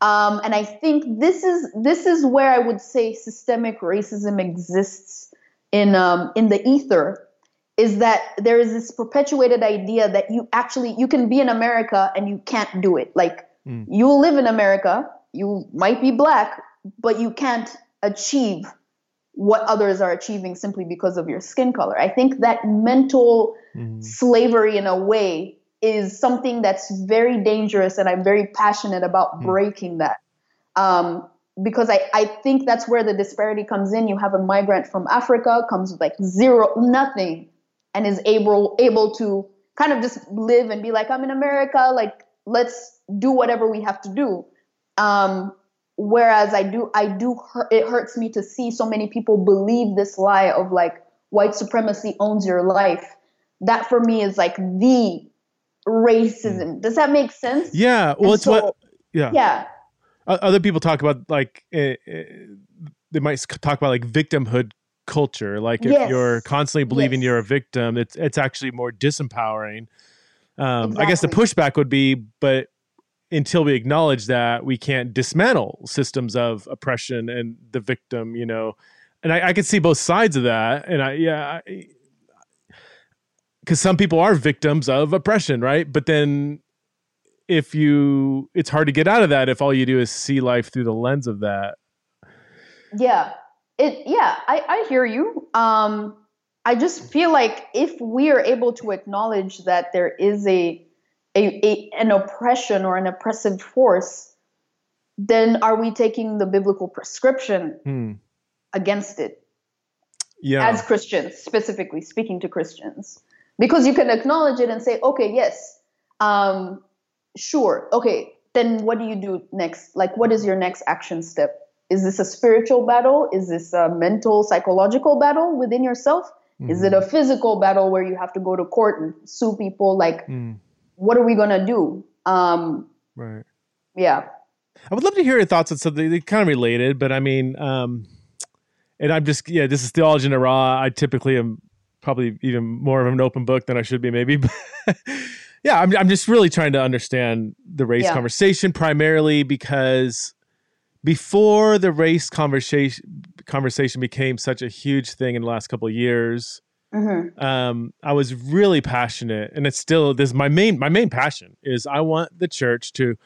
Um, and I think this is this is where I would say systemic racism exists in um, in the ether, is that there is this perpetuated idea that you actually you can be in America and you can't do it. Like Mm. you live in America, you might be black, but you can't achieve what others are achieving simply because of your skin color. I think that mental Mhm. slavery in a way is something that's very dangerous and i'm very passionate about Hmm. breaking that. Um, because I, I think that's where the disparity comes in. You have a migrant from africa comes with like zero nothing and is able able to kind of just live and be like i'm in america like let's do whatever we have to do. Um, whereas i do i do it hurts me to see so many people believe this lie of like white supremacy owns your life. That for me is like the racism does that make sense Yeah, well, And it's what. Yeah. yeah other people talk about like uh, they might talk about like victimhood culture. Like if Yes. you're constantly believing Yes. you're a victim, it's it's actually more disempowering. Um, I guess the pushback would be, but until we acknowledge that, we can't dismantle systems of oppression and the victim. You know, and I, I can see both sides of that. And I yeah. Because some people are victims of oppression, right? But then if you it's hard to get out of that if all you do is see life through the lens of that Yeah. It yeah, I, I hear you. Um I just feel like if we are able to acknowledge that there is a, a, a an oppression or an oppressive force, then are we taking the biblical prescription hmm. against it yeah as Christians, specifically speaking to Christians? Because you can acknowledge it and say, okay, yes, um, sure, okay, then what do you do next? Like, what is your next action step? Is this a spiritual battle? Is this a mental, psychological battle within yourself? Is it a physical battle where you have to go to court and sue people? Like, Mm, what are we gonna do? Um, right yeah, i would love to hear your thoughts on something they kind of related but i mean um and i'm just yeah this is theology in a raw i typically am probably even more of an open book than i should be maybe yeah I'm, I'm just really trying to understand the race Yeah. conversation primarily because before the race conversation conversation became such a huge thing in the last couple of years hmm um, I was really passionate, and it's still this. My main my main passion is I want the church to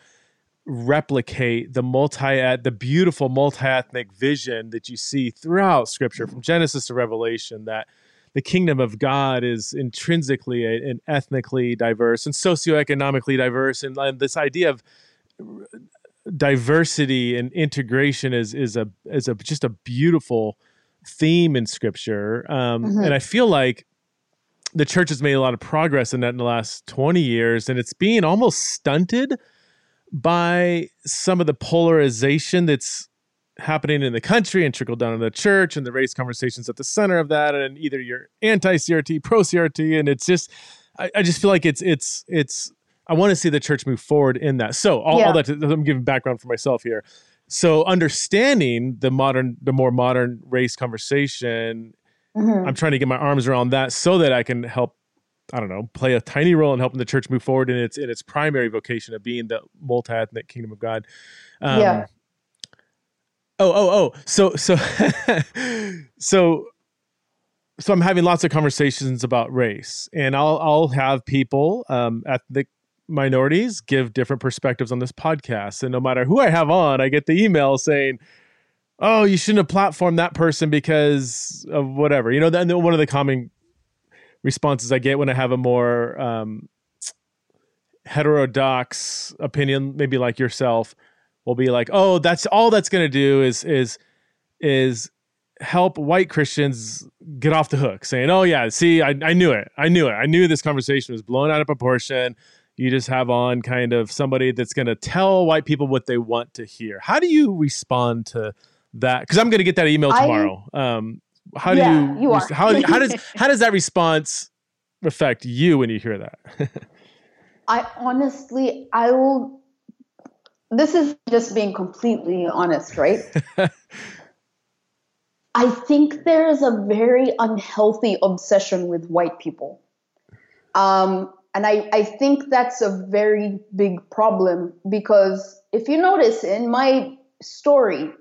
replicate the multi the beautiful multi ethnic vision that you see throughout Scripture, from Genesis to Revelation. That the kingdom of God is intrinsically and ethnically diverse and socioeconomically diverse, and, and this idea of diversity and integration is is a is a just a beautiful theme in scripture. Um, Mhm. And I feel like the church has made a lot of progress in that in the last 20 years, and it's being almost stunted by some of the polarization that's happening in the country and trickle down in the church and the race conversations at the center of that and either you're anti-crt pro-crt and it's just I, I just feel like it's it's it's i want to see the church move forward in that so all, Yeah. all that i'm giving background for myself here so understanding the modern the more modern race conversation Mhm. i'm trying to get my arms around that so that i can help i don't know play a tiny role in helping the church move forward in its in its primary vocation of being the multi-ethnic kingdom of god um, Yeah. Oh oh oh. So so so so i'm having lots of conversations about race and i'll i'll have people um ethnic minorities give different perspectives on this podcast and no matter who i have on i get the email saying oh you shouldn't have platformed that person because of whatever you know then one of the common responses i get when i have a more um heterodox opinion maybe like yourself will be like oh that's all that's going to do is is is help white christians get off the hook saying oh yeah see I, I knew it. I knew it. I knew this conversation was blown out of proportion. You just have on kind of somebody that's going to tell white people what they want to hear. How do you respond to that? Because i'm going to get that email I- tomorrow. Um how do Yeah, you, you are. how, how does how does that response affect you when you hear that? I honestly, I will. This is just being completely honest, right? I think there is a very unhealthy obsession with white people. Um, and I, I think that's a very big problem because if you notice in my story,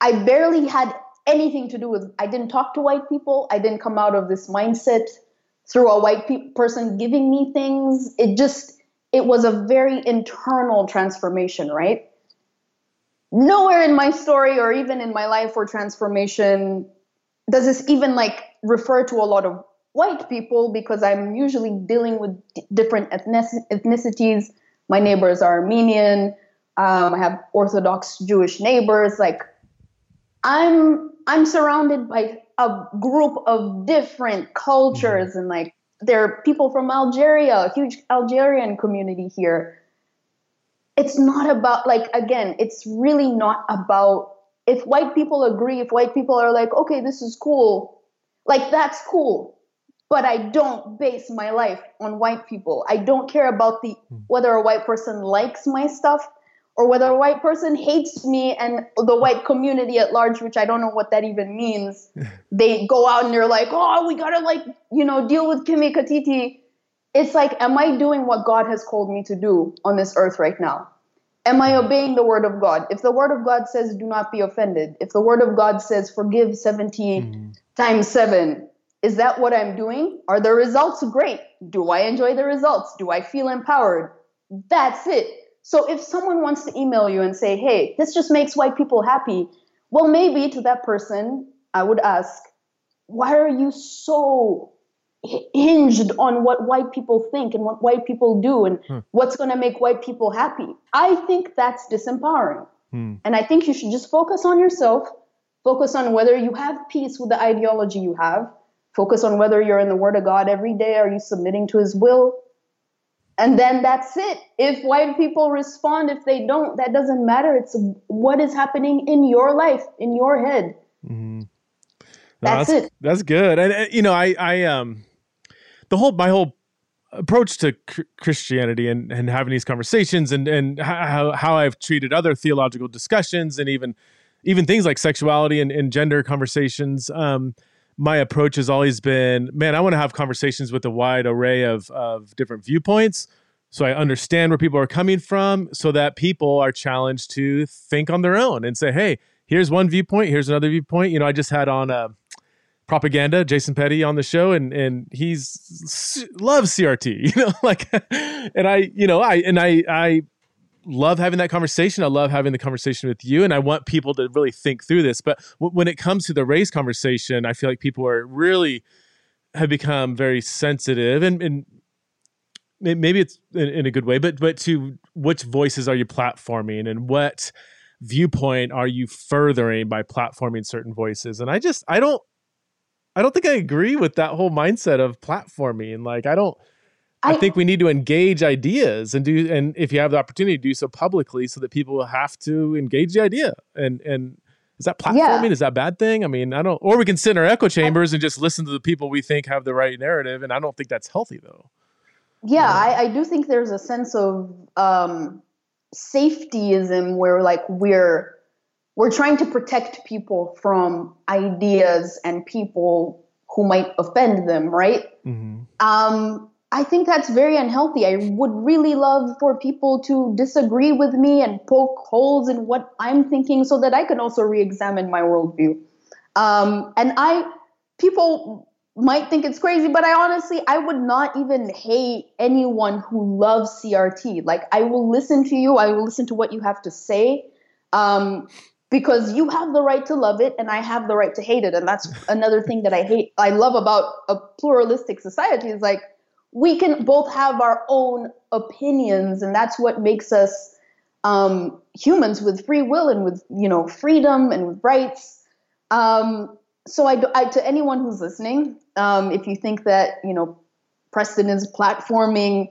I barely had anything to do with, I didn't talk to white people. I didn't come out of this mindset through a white pe- person giving me things. It just, it was a very internal transformation, right? Nowhere in my story or even in my life or transformation does this even like refer to a lot of white people because I'm usually dealing with d- different ethnic- ethnicities. My neighbors are Armenian. Um, I have Orthodox Jewish neighbors. Like I'm I'm surrounded by a group of different cultures and like there are people from Algeria, a huge Algerian community here. It's not about like again, it's really not about if white people agree, if white people are like, okay, this is cool, like that's cool. But I don't base my life on white people. I don't care about the hmm. whether a white person likes my stuff or whether a white person hates me and the white community at large, which I don't know what that even means. they go out and they're like, oh, we gotta like, you know, deal with Kimi Katiti. It's like, am I doing what God has called me to do on this earth right now? Am I obeying the word of God? If the word of God says, do not be offended, if the word of God says, forgive 70 mm-hmm. times seven, is that what I'm doing? Are the results great? Do I enjoy the results? Do I feel empowered? That's it. So if someone wants to email you and say, hey, this just makes white people happy, well, maybe to that person, I would ask, why are you so hinged on what white people think and what white people do and Hmm. what's going to make white people happy? I think that's disempowering. Hmm. And I think you should just focus on yourself, focus on whether you have peace with the ideology you have, focus on whether you're in the Word of God every day, are you submitting to His will? And then that's it. If white people respond, if they don't, that doesn't matter. It's what is happening in your life, in your head. Mhm. No, That's it. That's good. And, and, you know, I, I, um, the whole, my whole approach to cr- Christianity and, and having these conversations and, and how, how I've treated other theological discussions and even, even things like sexuality and, and gender conversations. Um, my approach has always been, man, I want to have conversations with a wide array of, of different viewpoints. So I understand where people are coming from so that people are challenged to think on their own and say, hey, here's one viewpoint, here's another viewpoint. You know, I just had on uh, propaganda, Jason Petty on the show, and and he's loves CRT, you know, like, and I, you know, I and I I love having that conversation. I love having the conversation with you, and I want people to really think through this. But w- when it comes to the race conversation, I feel like people are really have become very sensitive, and and maybe it's in, in a good way, but but to which voices are you platforming, and what viewpoint are you furthering by platforming certain voices? And I just I don't I don't think I agree with that whole mindset of platforming. Like I don't I, I, think we need to engage ideas and do and if you have the opportunity to do so publicly so that people will have to engage the idea and and is that platforming yeah. is that a bad thing i mean i don't or we can sit in our echo chambers and just listen to the people we think have the right narrative and i don't think that's healthy though yeah, yeah. I, I, do think there's a sense of um safetyism where like we're we're trying to protect people from ideas and people who might offend them right mm-hmm. um I think that's very unhealthy. I would really love for people to disagree with me and poke holes in what I'm thinking so that I can also re examine my worldview. Um, and I, people might think it's crazy, but I honestly, I would not even hate anyone who loves CRT. Like, I will listen to you, I will listen to what you have to say. Um, because you have the right to love it and I have the right to hate it. And that's another thing that I hate, I love about a pluralistic society is like, we can both have our own opinions, and that's what makes us um, humans with free will and with you know freedom and with rights. Um, so I, I, to anyone who's listening, um, if you think that you know Preston is platforming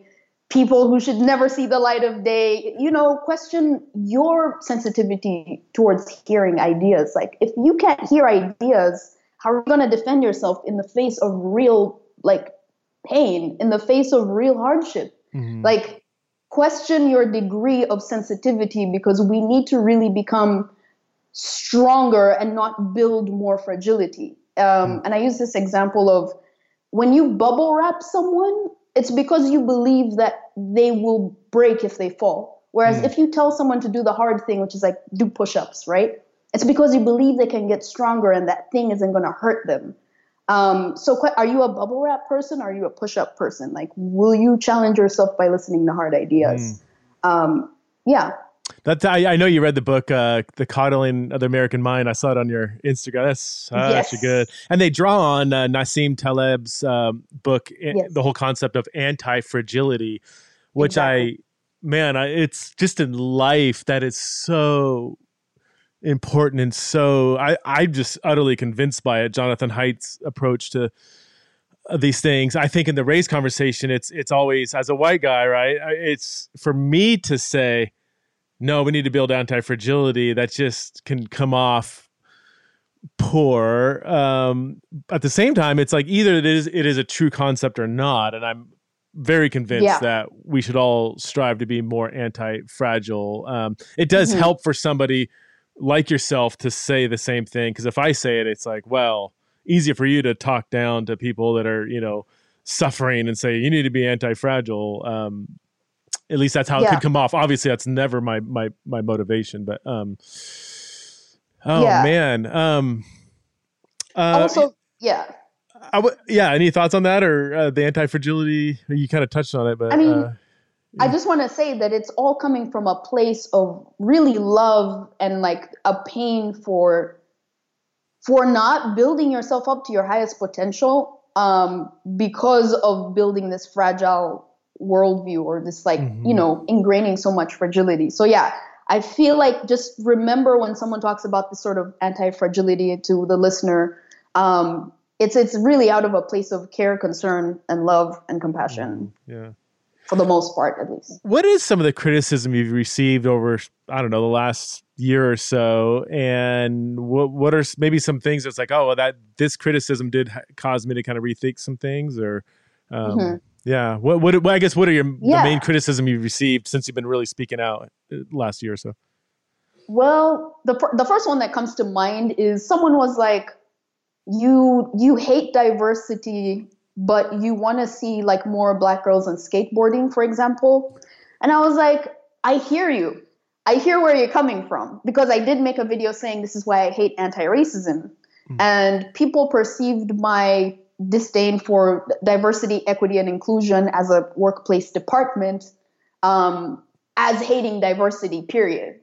people who should never see the light of day, you know, question your sensitivity towards hearing ideas. Like if you can't hear ideas, how are you going to defend yourself in the face of real like pain, in the face of real hardship. Mm-hmm. Like, question your degree of sensitivity because we need to really become stronger and not build more fragility. Um, mm-hmm. And I use this example of when you bubble wrap someone, it's because you believe that they will break if they fall. Whereas mm. if you tell someone to do the hard thing, which is like do push ups, right? It's because you believe they can get stronger and that thing isn't going to hurt them. Um, so, are you a bubble wrap person? Or are you a push up person? Like, will you challenge yourself by listening to hard ideas? Mm. Um, yeah. That's I, I, know you read the book, uh, "The Coddling of the American Mind." I saw it on your Instagram. That's yes. good. And they draw on uh, Nassim Taleb's um, book, yes. the whole concept of anti fragility, which exactly. I, man, I, it's just in life that is so important and so I, I'm just utterly convinced by it. Jonathan Haidt's approach to uh, these things. I think in the race conversation, it's it's always as a white guy, right? It's for me to say, no, we need to build anti fragility. That just can come off poor. Um, at the same time, it's like either it is it is a true concept or not, and I'm very convinced yeah. that we should all strive to be more anti fragile. Um, it does mm-hmm. help for somebody like yourself to say the same thing because if I say it, it's like, well, easier for you to talk down to people that are, you know, suffering and say you need to be anti-fragile. Um, at least that's how yeah. it could come off. Obviously, that's never my my my motivation, but um, oh yeah. man, um, uh, also yeah. I w- yeah. Any thoughts on that or uh, the anti fragility? You kind of touched on it, but I mean, uh, I just want to say that it's all coming from a place of really love and like a pain for for not building yourself up to your highest potential um, because of building this fragile worldview or this like mm-hmm. you know ingraining so much fragility. So yeah, I feel like just remember when someone talks about this sort of anti-fragility to the listener, um, it's it's really out of a place of care, concern, and love and compassion. Mm-hmm. Yeah for the most part, at least. What is some of the criticism you've received over, I don't know, the last year or so, and what what are maybe some things that's like, oh, well, that this criticism did cause me to kind of rethink some things, or um, mm-hmm. yeah, what what I guess what are your yeah. the main criticism you've received since you've been really speaking out uh, last year or so? Well, the the first one that comes to mind is someone was like, you you hate diversity but you want to see like more black girls on skateboarding, for example. And I was like, I hear you. I hear where you're coming from because I did make a video saying this is why I hate anti racism. Mm. And people perceived my disdain for diversity, equity, and inclusion as a workplace department um, as hating diversity, period.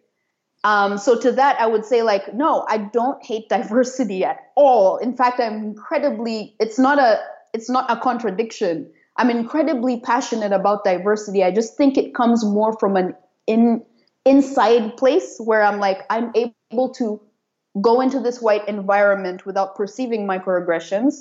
Um, so to that, I would say like, no, I don't hate diversity at all. In fact, I'm incredibly. It's not a it's not a contradiction. I'm incredibly passionate about diversity. I just think it comes more from an in inside place where I'm like, I'm able to go into this white environment without perceiving microaggressions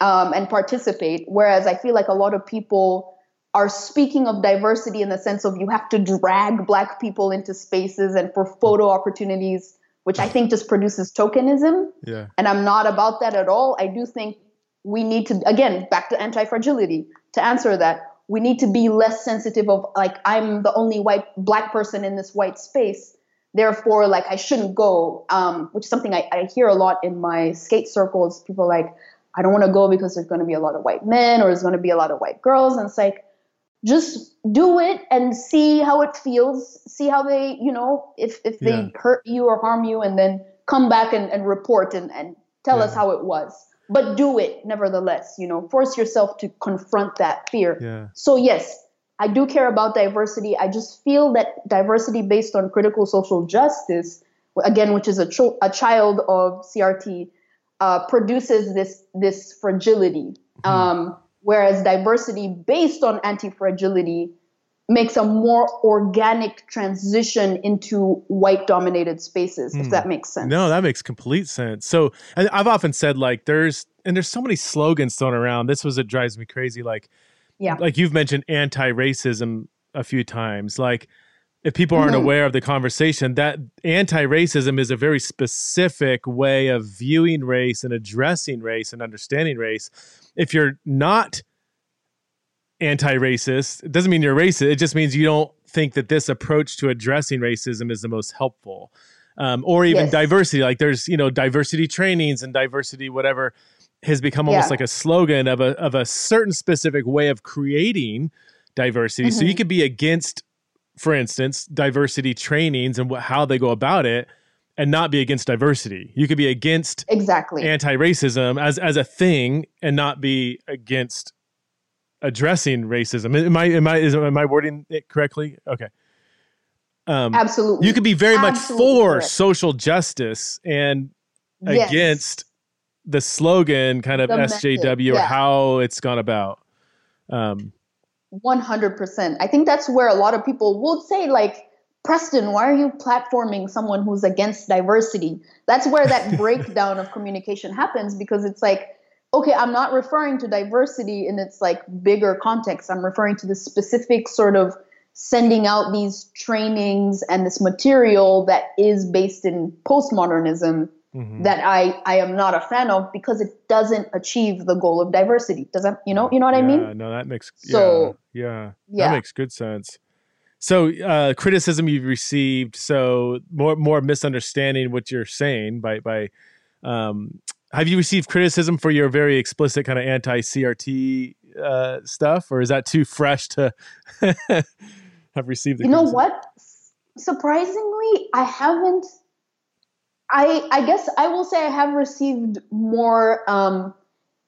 um, and participate. Whereas I feel like a lot of people are speaking of diversity in the sense of you have to drag black people into spaces and for photo opportunities, which I think just produces tokenism. Yeah. And I'm not about that at all. I do think we need to, again, back to anti fragility, to answer that we need to be less sensitive of like i'm the only white black person in this white space therefore like i shouldn't go um, which is something I, I hear a lot in my skate circles people like i don't want to go because there's going to be a lot of white men or there's going to be a lot of white girls and it's like just do it and see how it feels see how they you know if if they Yeah. hurt you or harm you and then come back and, and report and, and tell us how it was but do it nevertheless you know force yourself to confront that fear. Yeah. so yes i do care about diversity. I just feel that diversity based on critical social justice again which is a, ch- a child of crt uh, produces this this fragility. Um, whereas diversity based on anti-fragility makes a more organic transition into white dominated spaces if Hmm. that makes sense No, that makes complete sense. So and I've often said like there's and there's so many slogans thrown around. This was it drives me crazy. Like yeah like you've mentioned anti-racism a few times. Like if people aren't Mhm. aware of the conversation, that anti-racism is a very specific way of viewing race and addressing race and understanding race. If you're not anti-racist, it doesn't mean you're racist. It just means you don't think that this approach to addressing racism is the most helpful. Um, or even Yes. diversity. Like there's, you know, diversity trainings and diversity whatever has become almost Yeah. like a slogan of a of a certain specific way of creating diversity. So you Mhm. could be against, for instance, diversity trainings and what, how they go about it, and not be against diversity. You could be against exactly anti-racism as as a thing and not be against addressing racism. Am I am I is am I wording it correctly? Okay. Um, absolutely you could be very much Absolutely for correct. social justice and Yes. against the slogan kind of The SJW method, or yeah. how it's gone about. Um, 100%. I think that's where a lot of people would say, like, Preston, why are you platforming someone who's against diversity? That's where that breakdown of communication happens because it's like, okay, I'm not referring to diversity in its like bigger context. I'm referring to the specific sort of sending out these trainings and this material that is based in postmodernism mhm. that I, I am not a fan of because it doesn't achieve the goal of diversity. Does that you know you know what I mean? Yeah, no, that makes So, yeah, yeah, yeah. that makes good sense. So, uh, criticism you've received, so more more misunderstanding what you're saying by by. Um, have you received criticism for your very explicit kind of anti CRT uh, stuff, or is that too fresh to have received? The you know what surprisingly i haven't i i guess i will say i have received more um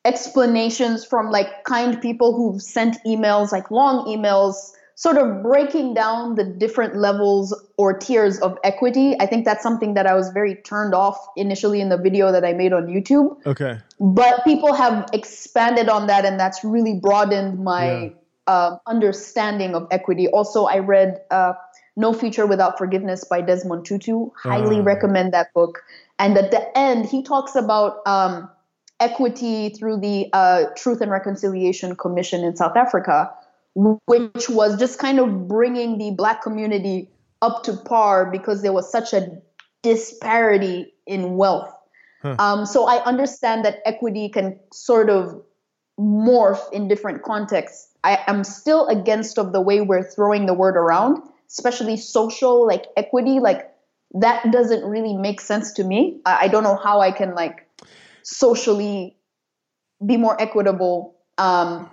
explanations from like kind people who've sent emails like long emails sort of breaking down the different levels or tiers of equity. I think that's something that i was very turned off initially in the video that i made on youtube. Okay. but people have expanded on that and that's really broadened my um, understanding of equity. Also i read uh, no future without forgiveness by desmond tutu. Highly Ah. recommend that book. And at the end he talks about um, equity through the uh, truth and reconciliation commission in south africa which was just kind of bringing the black community up to par because there was such a disparity in wealth Huh. um, so I understand that equity can sort of morph in different contexts. I am still against of the way we're throwing the word around, especially social like equity. Like that doesn't really make sense to me. I, I don't know how I can like socially be more equitable. Um,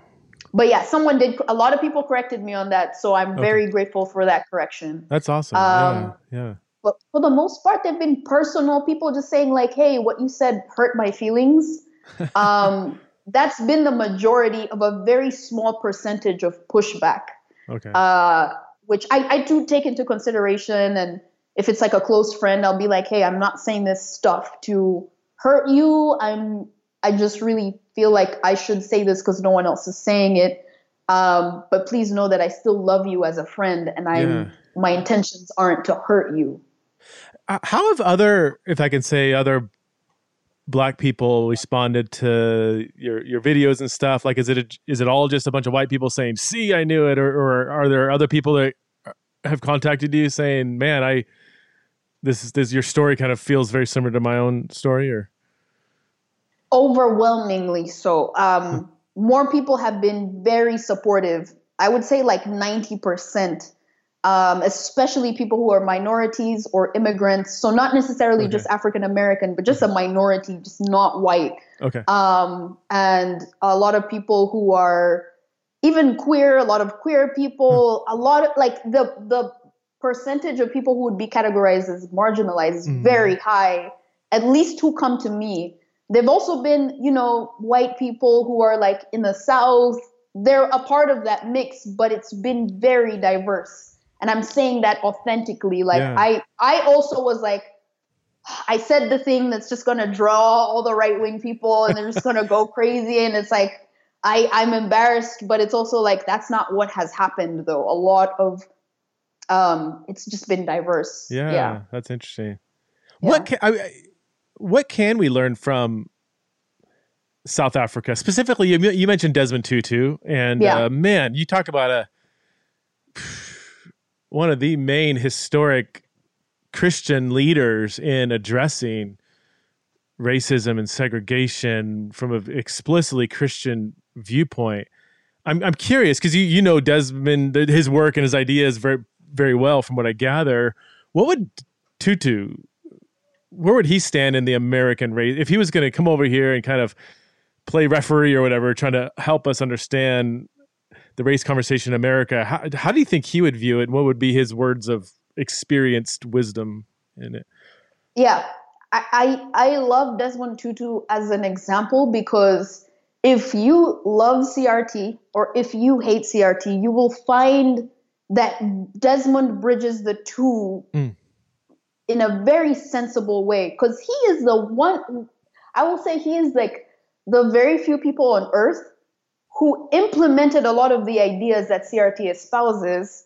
but yeah, someone did. A lot of people corrected me on that, so I'm Okay. very grateful for that correction That's awesome. Um, yeah. Yeah. but for the most part they've been personal people just saying like hey what you said hurt my feelings um, that's been the majority of a very small percentage of pushback Okay. uh, which I, I do take into consideration and if it's like a close friend i'll be like hey i'm not saying this stuff to hurt you i'm i just really feel like i should say this because no one else is saying it Um, but please know that I still love you as a friend, and I Yeah. my intentions aren't to hurt you. Uh, How have other, if I can say, other black people responded to your your videos and stuff? Like, is it a, is it all just a bunch of white people saying, "See, I knew it," or, or are there other people that have contacted you saying, "Man, I this is this your story kind of feels very similar to my own story," or overwhelmingly so. Um, more people have been very supportive. I would say like 90%, um, especially people who are minorities or immigrants. So, not necessarily Okay. just African American, but just a minority, just not white. okay, Um, and a lot of people who are even queer, a lot of queer people, a lot of like the, the percentage of people who would be categorized as marginalized is Mhm. very high, at least who come to me. They've also been, you know, white people who are like in the South. They're a part of that mix, but it's been very diverse. And I'm saying that authentically. Like Yeah. I I also was like, I said the thing that's just gonna draw all the right wing people and they're just gonna go crazy. And it's like I, I'm embarrassed, but it's also like that's not what has happened though. A lot of um it's just been diverse. yeah, Yeah. that's interesting. Yeah. What can I, I- what can we learn from South Africa specifically? You, you mentioned Desmond Tutu, and Yeah. uh, man, you talk about a one of the main historic Christian leaders in addressing racism and segregation from an explicitly Christian viewpoint. I'm I'm curious because you you know Desmond his work and his ideas very very well from what I gather. What would Tutu where would he stand in the American race if he was going to come over here and kind of play referee or whatever, trying to help us understand the race conversation in America? How, how do you think he would view it? And what would be his words of experienced wisdom in it? Yeah, I, I I love Desmond Tutu as an example because if you love CRT or if you hate CRT, you will find that Desmond bridges the two Mm. In a very sensible way because he is the one. I will say he is like the very few people on earth who implemented a lot of the ideas that CRT espouses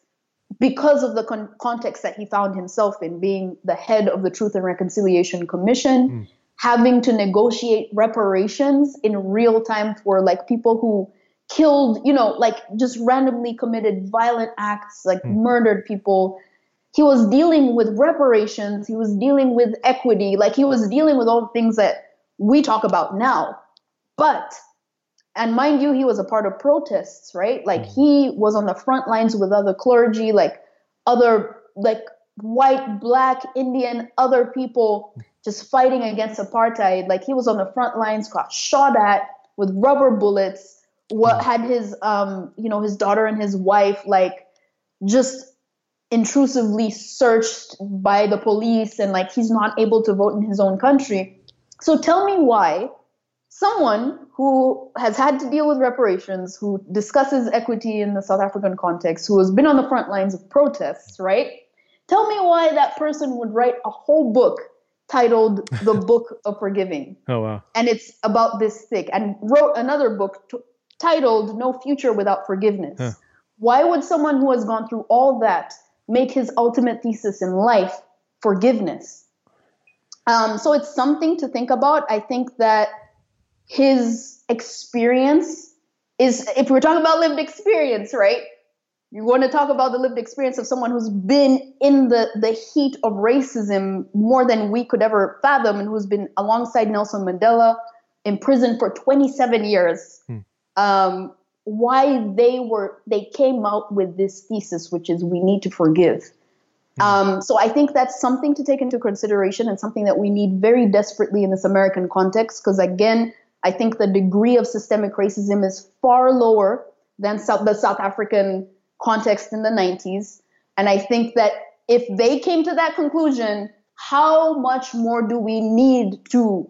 because of the con- context that he found himself in, being the head of the Truth and Reconciliation Commission, Mm. having to negotiate reparations in real time for like people who killed, you know, like just randomly committed violent acts, like Mm. murdered people. He was dealing with reparations, he was dealing with equity, like he was dealing with all the things that we talk about now. But and mind you, he was a part of protests, right? Like Mhm. he was on the front lines with other clergy, like other like white, black, Indian, other people just fighting against apartheid. Like he was on the front lines, got shot at with rubber bullets. What Mhm. had his um, you know, his daughter and his wife like just intrusively searched by the police and like he's not able to vote in his own country. So tell me why someone who has had to deal with reparations, who discusses equity in the South African context, who has been on the front lines of protests, right? Tell me why that person would write a whole book titled The Book of Forgiving. Oh wow. And it's about this thick, and wrote another book t- titled No Future Without Forgiveness. Huh. Why would someone who has gone through all that make his ultimate thesis in life forgiveness? Um, so it's something to think about. I think that his experience is, if we're talking about lived experience, right? You want to talk about the lived experience of someone who's been in the, the heat of racism more than we could ever fathom and who's been alongside Nelson Mandela in prison for 27 years. Hmm. Um, why they were they came out with this thesis, which is we need to forgive. Um, so I think that's something to take into consideration and something that we need very desperately in this American context. Because again, I think the degree of systemic racism is far lower than South, the South African context in the 90s. And I think that if they came to that conclusion, how much more do we need to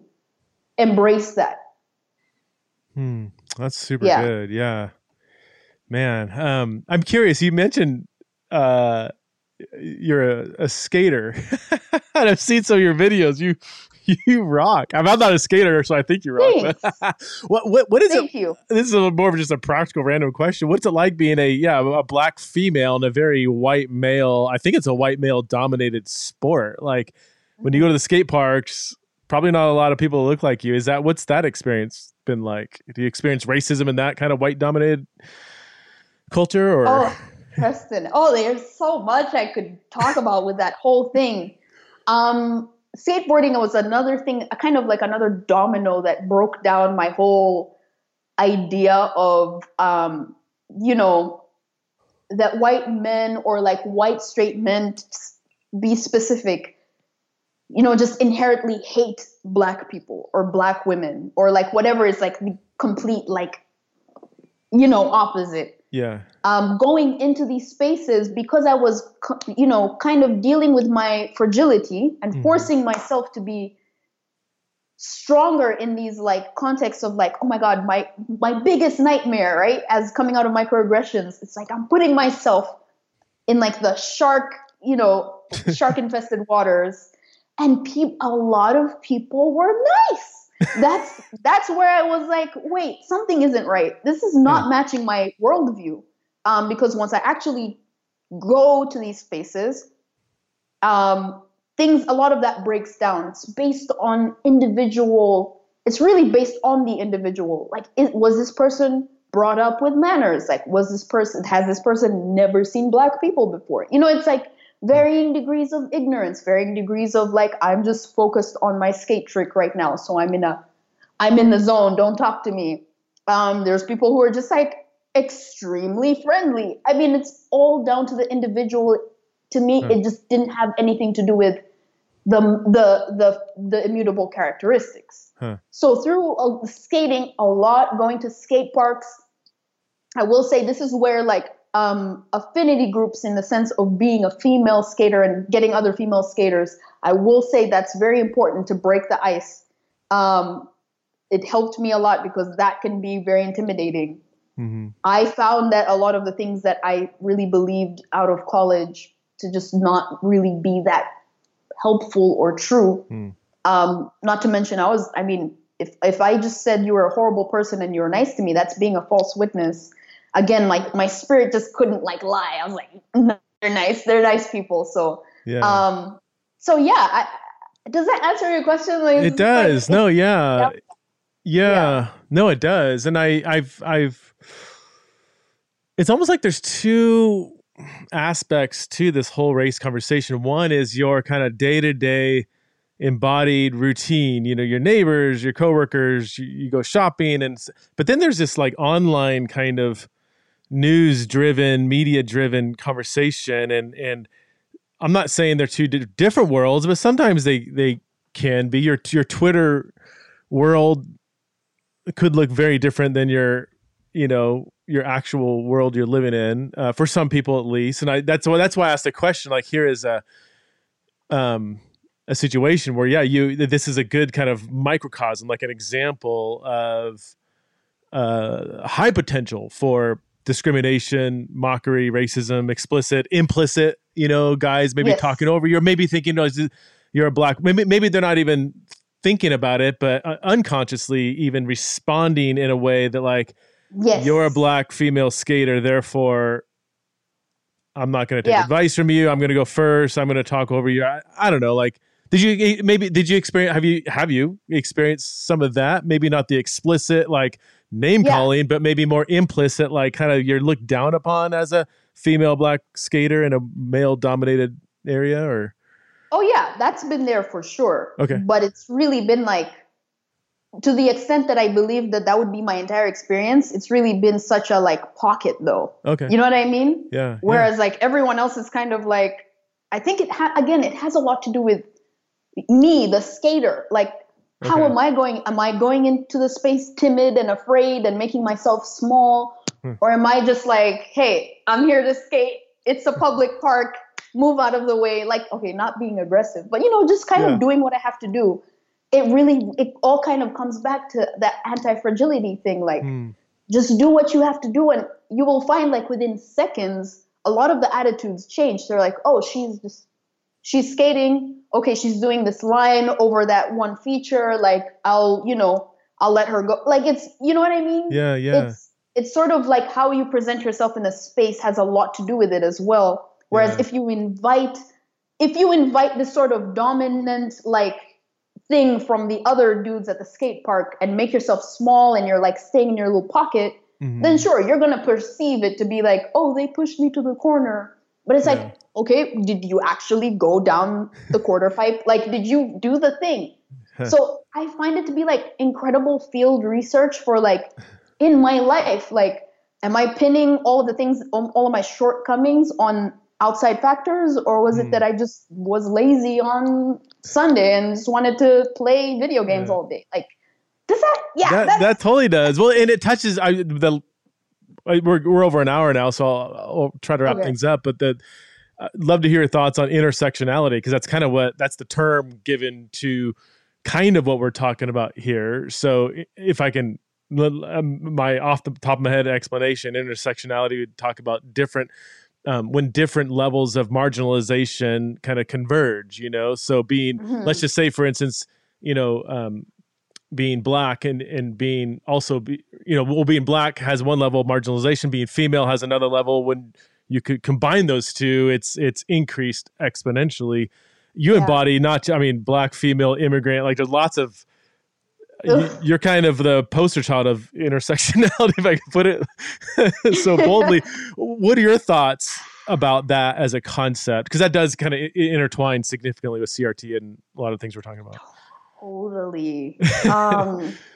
embrace that? Hmm. That's super Yeah. good. Yeah. Man, um, I'm curious. You mentioned uh, you're a, a skater, and I've seen some of your videos. You you rock. I'm not a skater, so I think you rock. what what what is Thank it? you. This is a, more of just a practical random question. What's it like being a yeah a black female in a very white male? I think it's a white male dominated sport. Like when you go to the skate parks, probably not a lot of people look like you. Is that what's that experience been like? Do you experience racism in that kind of white dominated culture or? Oh, Preston. Oh, there's so much I could talk about with that whole thing. Um, skateboarding was another thing, kind of like another domino that broke down my whole idea of, um, you know, that white men or like white straight men, be specific, you know, just inherently hate black people or black women or like whatever is like the complete, like, you know, opposite. Yeah. Um, going into these spaces because i was you know kind of dealing with my fragility and mm-hmm. forcing myself to be stronger in these like contexts of like oh my god my my biggest nightmare right as coming out of microaggressions. It's like i'm putting myself in like the shark you know shark infested waters and pe- a lot of people were nice that's that's where I was like, wait, something isn't right. This is not yeah. matching my worldview. Um, because once I actually go to these spaces, um, things a lot of that breaks down. It's based on individual. It's really based on the individual. Like, is, was this person brought up with manners? Like, was this person has this person never seen black people before? You know, it's like varying degrees of ignorance, varying degrees of like I'm just focused on my skate trick right now, so I'm in a I'm in the zone. Don't talk to me. Um, there's people who are just like extremely friendly. I mean, it's all down to the individual. To me, hmm. it just didn't have anything to do with the the the the immutable characteristics. Huh. So through uh, skating a lot, going to skate parks, I will say this is where like um, affinity groups in the sense of being a female skater and getting other female skaters. I will say that's very important to break the ice. Um, it helped me a lot because that can be very intimidating. Mm-hmm. I found that a lot of the things that I really believed out of college to just not really be that helpful or true. Mm. Um, not to mention, I was, I mean, if, if I just said you were a horrible person and you were nice to me, that's being a false witness again, like my spirit just couldn't like lie. I was like, no, they're nice. They're nice people. So, yeah. um, so yeah, I, does that answer your question? Like, it does. Like, no, yeah. yeah. yeah. No, it does. And I, I've, I've, it's almost like there's two aspects to this whole race conversation. One is your kind of day to day embodied routine you know your neighbors your coworkers you, you, go shopping and but then there's this like online kind of news driven, media driven conversation. And, and I'm not saying they're two different worlds, but sometimes they, they can be. Your, your Twitter world could look very different than your, you know, your actual world you're living in, uh, for some people at least. And I, that's why, that's why I asked the question, like, here is a, um, a situation where, yeah, you, this is a good kind of microcosm, like an example of, uh, high potential for discrimination, mockery, racism, explicit, implicit, you know, guys maybe yes. talking over you, or maybe thinking, no, you're a black, maybe, maybe they're not even thinking about it, but uh, unconsciously even responding in a way that like, yes. you're a black female skater, therefore I'm not going to take yeah. advice from you. I'm going to go first. I'm going to talk over you. I, I don't know. Like, did you maybe did you experience have you have you experienced some of that? Maybe not the explicit like name yeah. calling, but maybe more implicit, like kind of you're looked down upon as a female black skater in a male dominated area or Oh yeah, that's been there for sure. Okay. But it's really been like to the extent that I believe that that would be my entire experience, it's really been such a like pocket though. Okay. You know what I mean? Yeah. Whereas yeah. like everyone else is kind of like I think it ha- again it has a lot to do with me, the skater. Like Okay. How am I going? Am I going into the space timid and afraid and making myself small? Hmm. Or am I just like, hey, I'm here to skate. It's a public park. Move out of the way. Like, okay, not being aggressive, but you know, just kind yeah. of doing what I have to do. It really, it all kind of comes back to that anti fragility thing. Like, hmm. just do what you have to do. And you will find, like, within seconds, a lot of the attitudes change. They're like, oh, she's just she's skating. Okay, she's doing this line over that one feature. Like I'll, you know, I'll let her go. Like it's, you know what I mean? Yeah, yeah. It's it's sort of like how you present yourself in a space has a lot to do with it as well. Whereas Yeah. if you invite if you invite this sort of dominant like thing from the other dudes at the skate park and make yourself small and you're like staying in your little pocket, Mhm. then sure, you're gonna perceive it to be like, oh, they pushed me to the corner. But it's Yeah. like, okay, did you actually go down the quarter pipe? Like, did you do the thing? so I find it to be like incredible field research for like in my life. Like, am I pinning all of the things, um, all of my shortcomings on outside factors, or was Hmm. it that I just was lazy on Sunday and just wanted to play video games Yeah. all day? Like, does that? Yeah, that that totally does. Well, and it touches I the we're we're over an hour now, so I'll, I'll try to wrap Okay. things up. But the I'd love to hear your thoughts on intersectionality because that's kind of what that's the term given to kind of what we're talking about here. So if I can um, my off the top of my head explanation intersectionality would talk about different um, when different levels of marginalization kind of converge you know so being Mhm. let's just say for instance you know um, being black and and being also be, you know well being black has one level of marginalization being female has another level when you could combine those two it's it's increased exponentially. You Yeah. embody not i mean black female immigrant like there's lots of You, you're kind of the poster child of intersectionality if i can put it so boldly. What are your thoughts about that as a concept? Because that does kind of intertwine significantly with crt and a lot of things we're talking about. Totally. Um,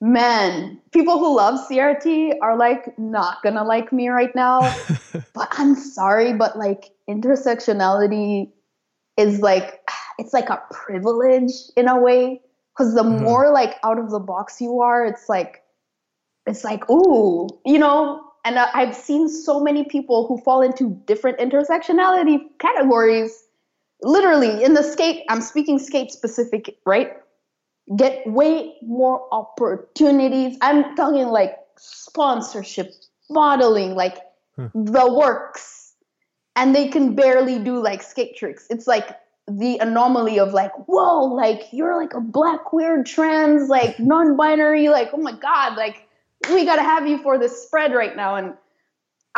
man, people who love CRT are like not gonna like me right now. but I'm sorry, but like intersectionality is like it's like a privilege in a way. Because the Mhm. more like out of the box you are, it's like it's like ooh, you know. And I've seen so many people who fall into different intersectionality categories literally in the skate i'm speaking skate specific right get way more opportunities i'm talking like sponsorship modeling like Hmm. the works and they can barely do like skate tricks it's like the anomaly of like whoa like you're like a black queer trans like non-binary like oh my god like we gotta have you for this spread right now and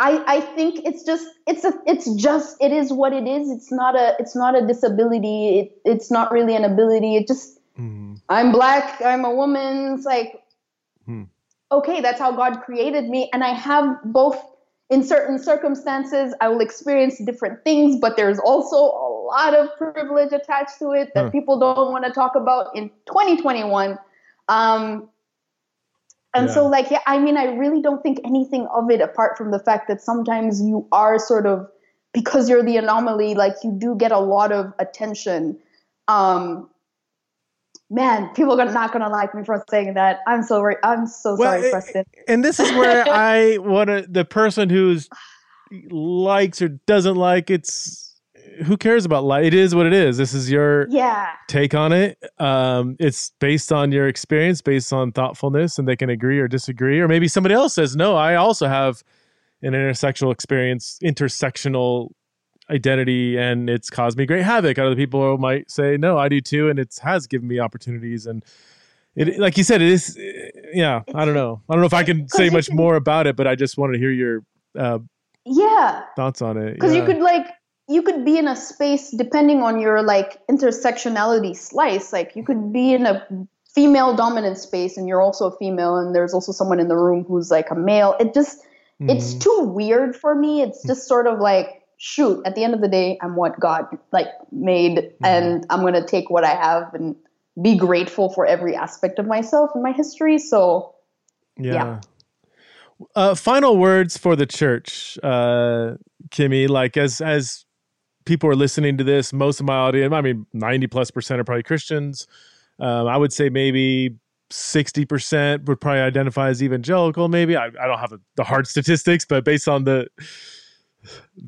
I, I think it's just it's a it's just it is what it is. It's not a it's not a disability. It, it's not really an ability. It just Mhm. I'm black. I'm a woman. It's like Hmm. okay, that's how God created me, and I have both. In certain circumstances, I will experience different things, but there's also a lot of privilege attached to it that Huh. people don't want to talk about in 2021. Um, and so, like, yeah, I mean, I really don't think anything of it apart from the fact that sometimes you are sort of, because you're the anomaly, like, you do get a lot of attention. Um, man, people are not going to like me for saying that. I'm so, re- I'm so Well, sorry, it- Preston. and this is where I want to the person who's likes or doesn't like it's who cares about like it is what it is. This is your Yeah. take on it. Um, it's based on your experience, based on thoughtfulness, and they can agree or disagree. Or maybe somebody else says, "No, I also have an intersectional experience, intersectional identity, and it's caused me great havoc." Other people might say, "No, I do too, and it has given me opportunities." And it, like you said, it is. Yeah, I don't know. I don't know if I can say much can- more about it, but I just wanted to hear your uh, Yeah. thoughts on it. because yeah. you could like you could be in a space depending on your like intersectionality slice like you could be in a female dominant space and you're also a female and there's also someone in the room who's like a male it just it's Mhm. too weird for me it's just sort of like shoot at the end of the day i'm what god like made and i'm going to take what i have and be grateful for every aspect of myself and my history so Yeah. Yeah. Uh, final words for the church, uh, Kimi. Like as as people are listening to this, most of my audience, I mean, ninety plus percent are probably Christians. Um, I would say maybe sixty percent would probably identify as evangelical. Maybe I, I don't have the, the hard statistics, but based on the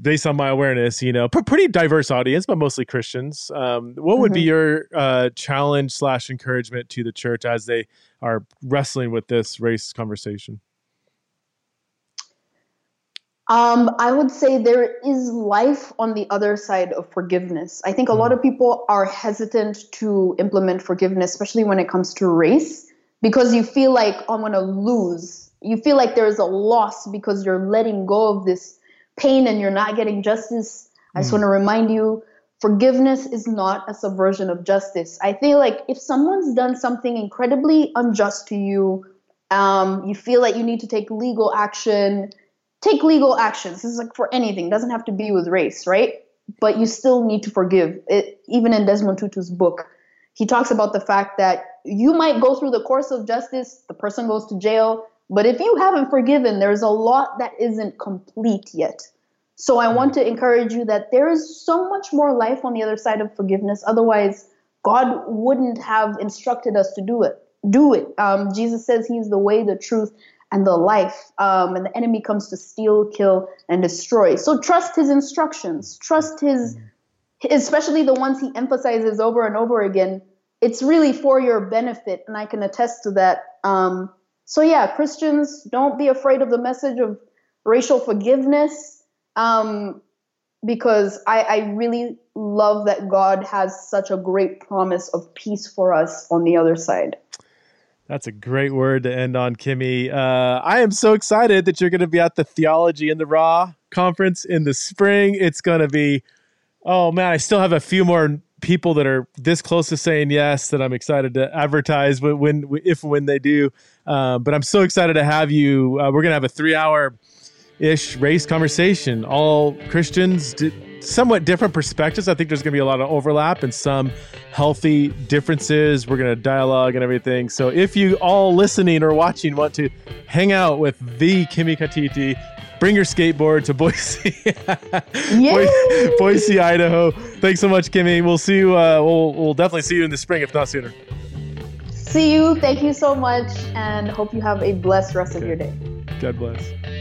based on my awareness, you know, p- pretty diverse audience, but mostly Christians. Um, what would be Mhm. your uh, challenge slash encouragement to the church as they are wrestling with this race conversation? Um, I would say there is life on the other side of forgiveness. I think a lot of people are hesitant to implement forgiveness, especially when it comes to race, because you feel like I'm going to lose. You feel like there's a loss because you're letting go of this pain and you're not getting justice. I just want to remind you forgiveness is not a subversion of justice. I feel like if someone's done something incredibly unjust to you, um, you feel like you need to take legal action take legal actions. This is like for anything. It doesn't have to be with race, right? But you still need to forgive. It, even in Desmond Tutu's book, he talks about the fact that you might go through the course of justice, the person goes to jail, but if you haven't forgiven, there's a lot that isn't complete yet. So I want to encourage you that there is so much more life on the other side of forgiveness. Otherwise, God wouldn't have instructed us to do it. Do it. Um, Jesus says He's the way, the truth, and the life. Um, and the enemy comes to steal, kill, and destroy. So trust his instructions. Trust his, especially the ones he emphasizes over and over again. It's really for your benefit, and I can attest to that. Um, so yeah, Christians, don't be afraid of the message of racial forgiveness, um, because I, I really love that God has such a great promise of peace for us on the other side. That's a great word to end on, Kimi. Uh, I am so excited that you're going to be at the Theology in the Raw conference in the spring. It's going to be, oh man, I still have a few more people that are this close to saying yes that I'm excited to advertise when, when if when they do. Uh, but I'm so excited to have you. Uh, we're going to have a three hour ish race conversation. All Christians. Somewhat different perspectives. I think there's going to be a lot of overlap and some healthy differences. We're going to dialogue and everything. So if you all listening or watching want to hang out with the Kimi Katiti, bring your skateboard to Boise, Boise, Boise, Idaho. Thanks so much, Kimi. We'll see you. Uh, we'll, we'll definitely see you in the spring, if not sooner. See you. Thank you so much, and hope you have a blessed rest okay. of your day. God bless.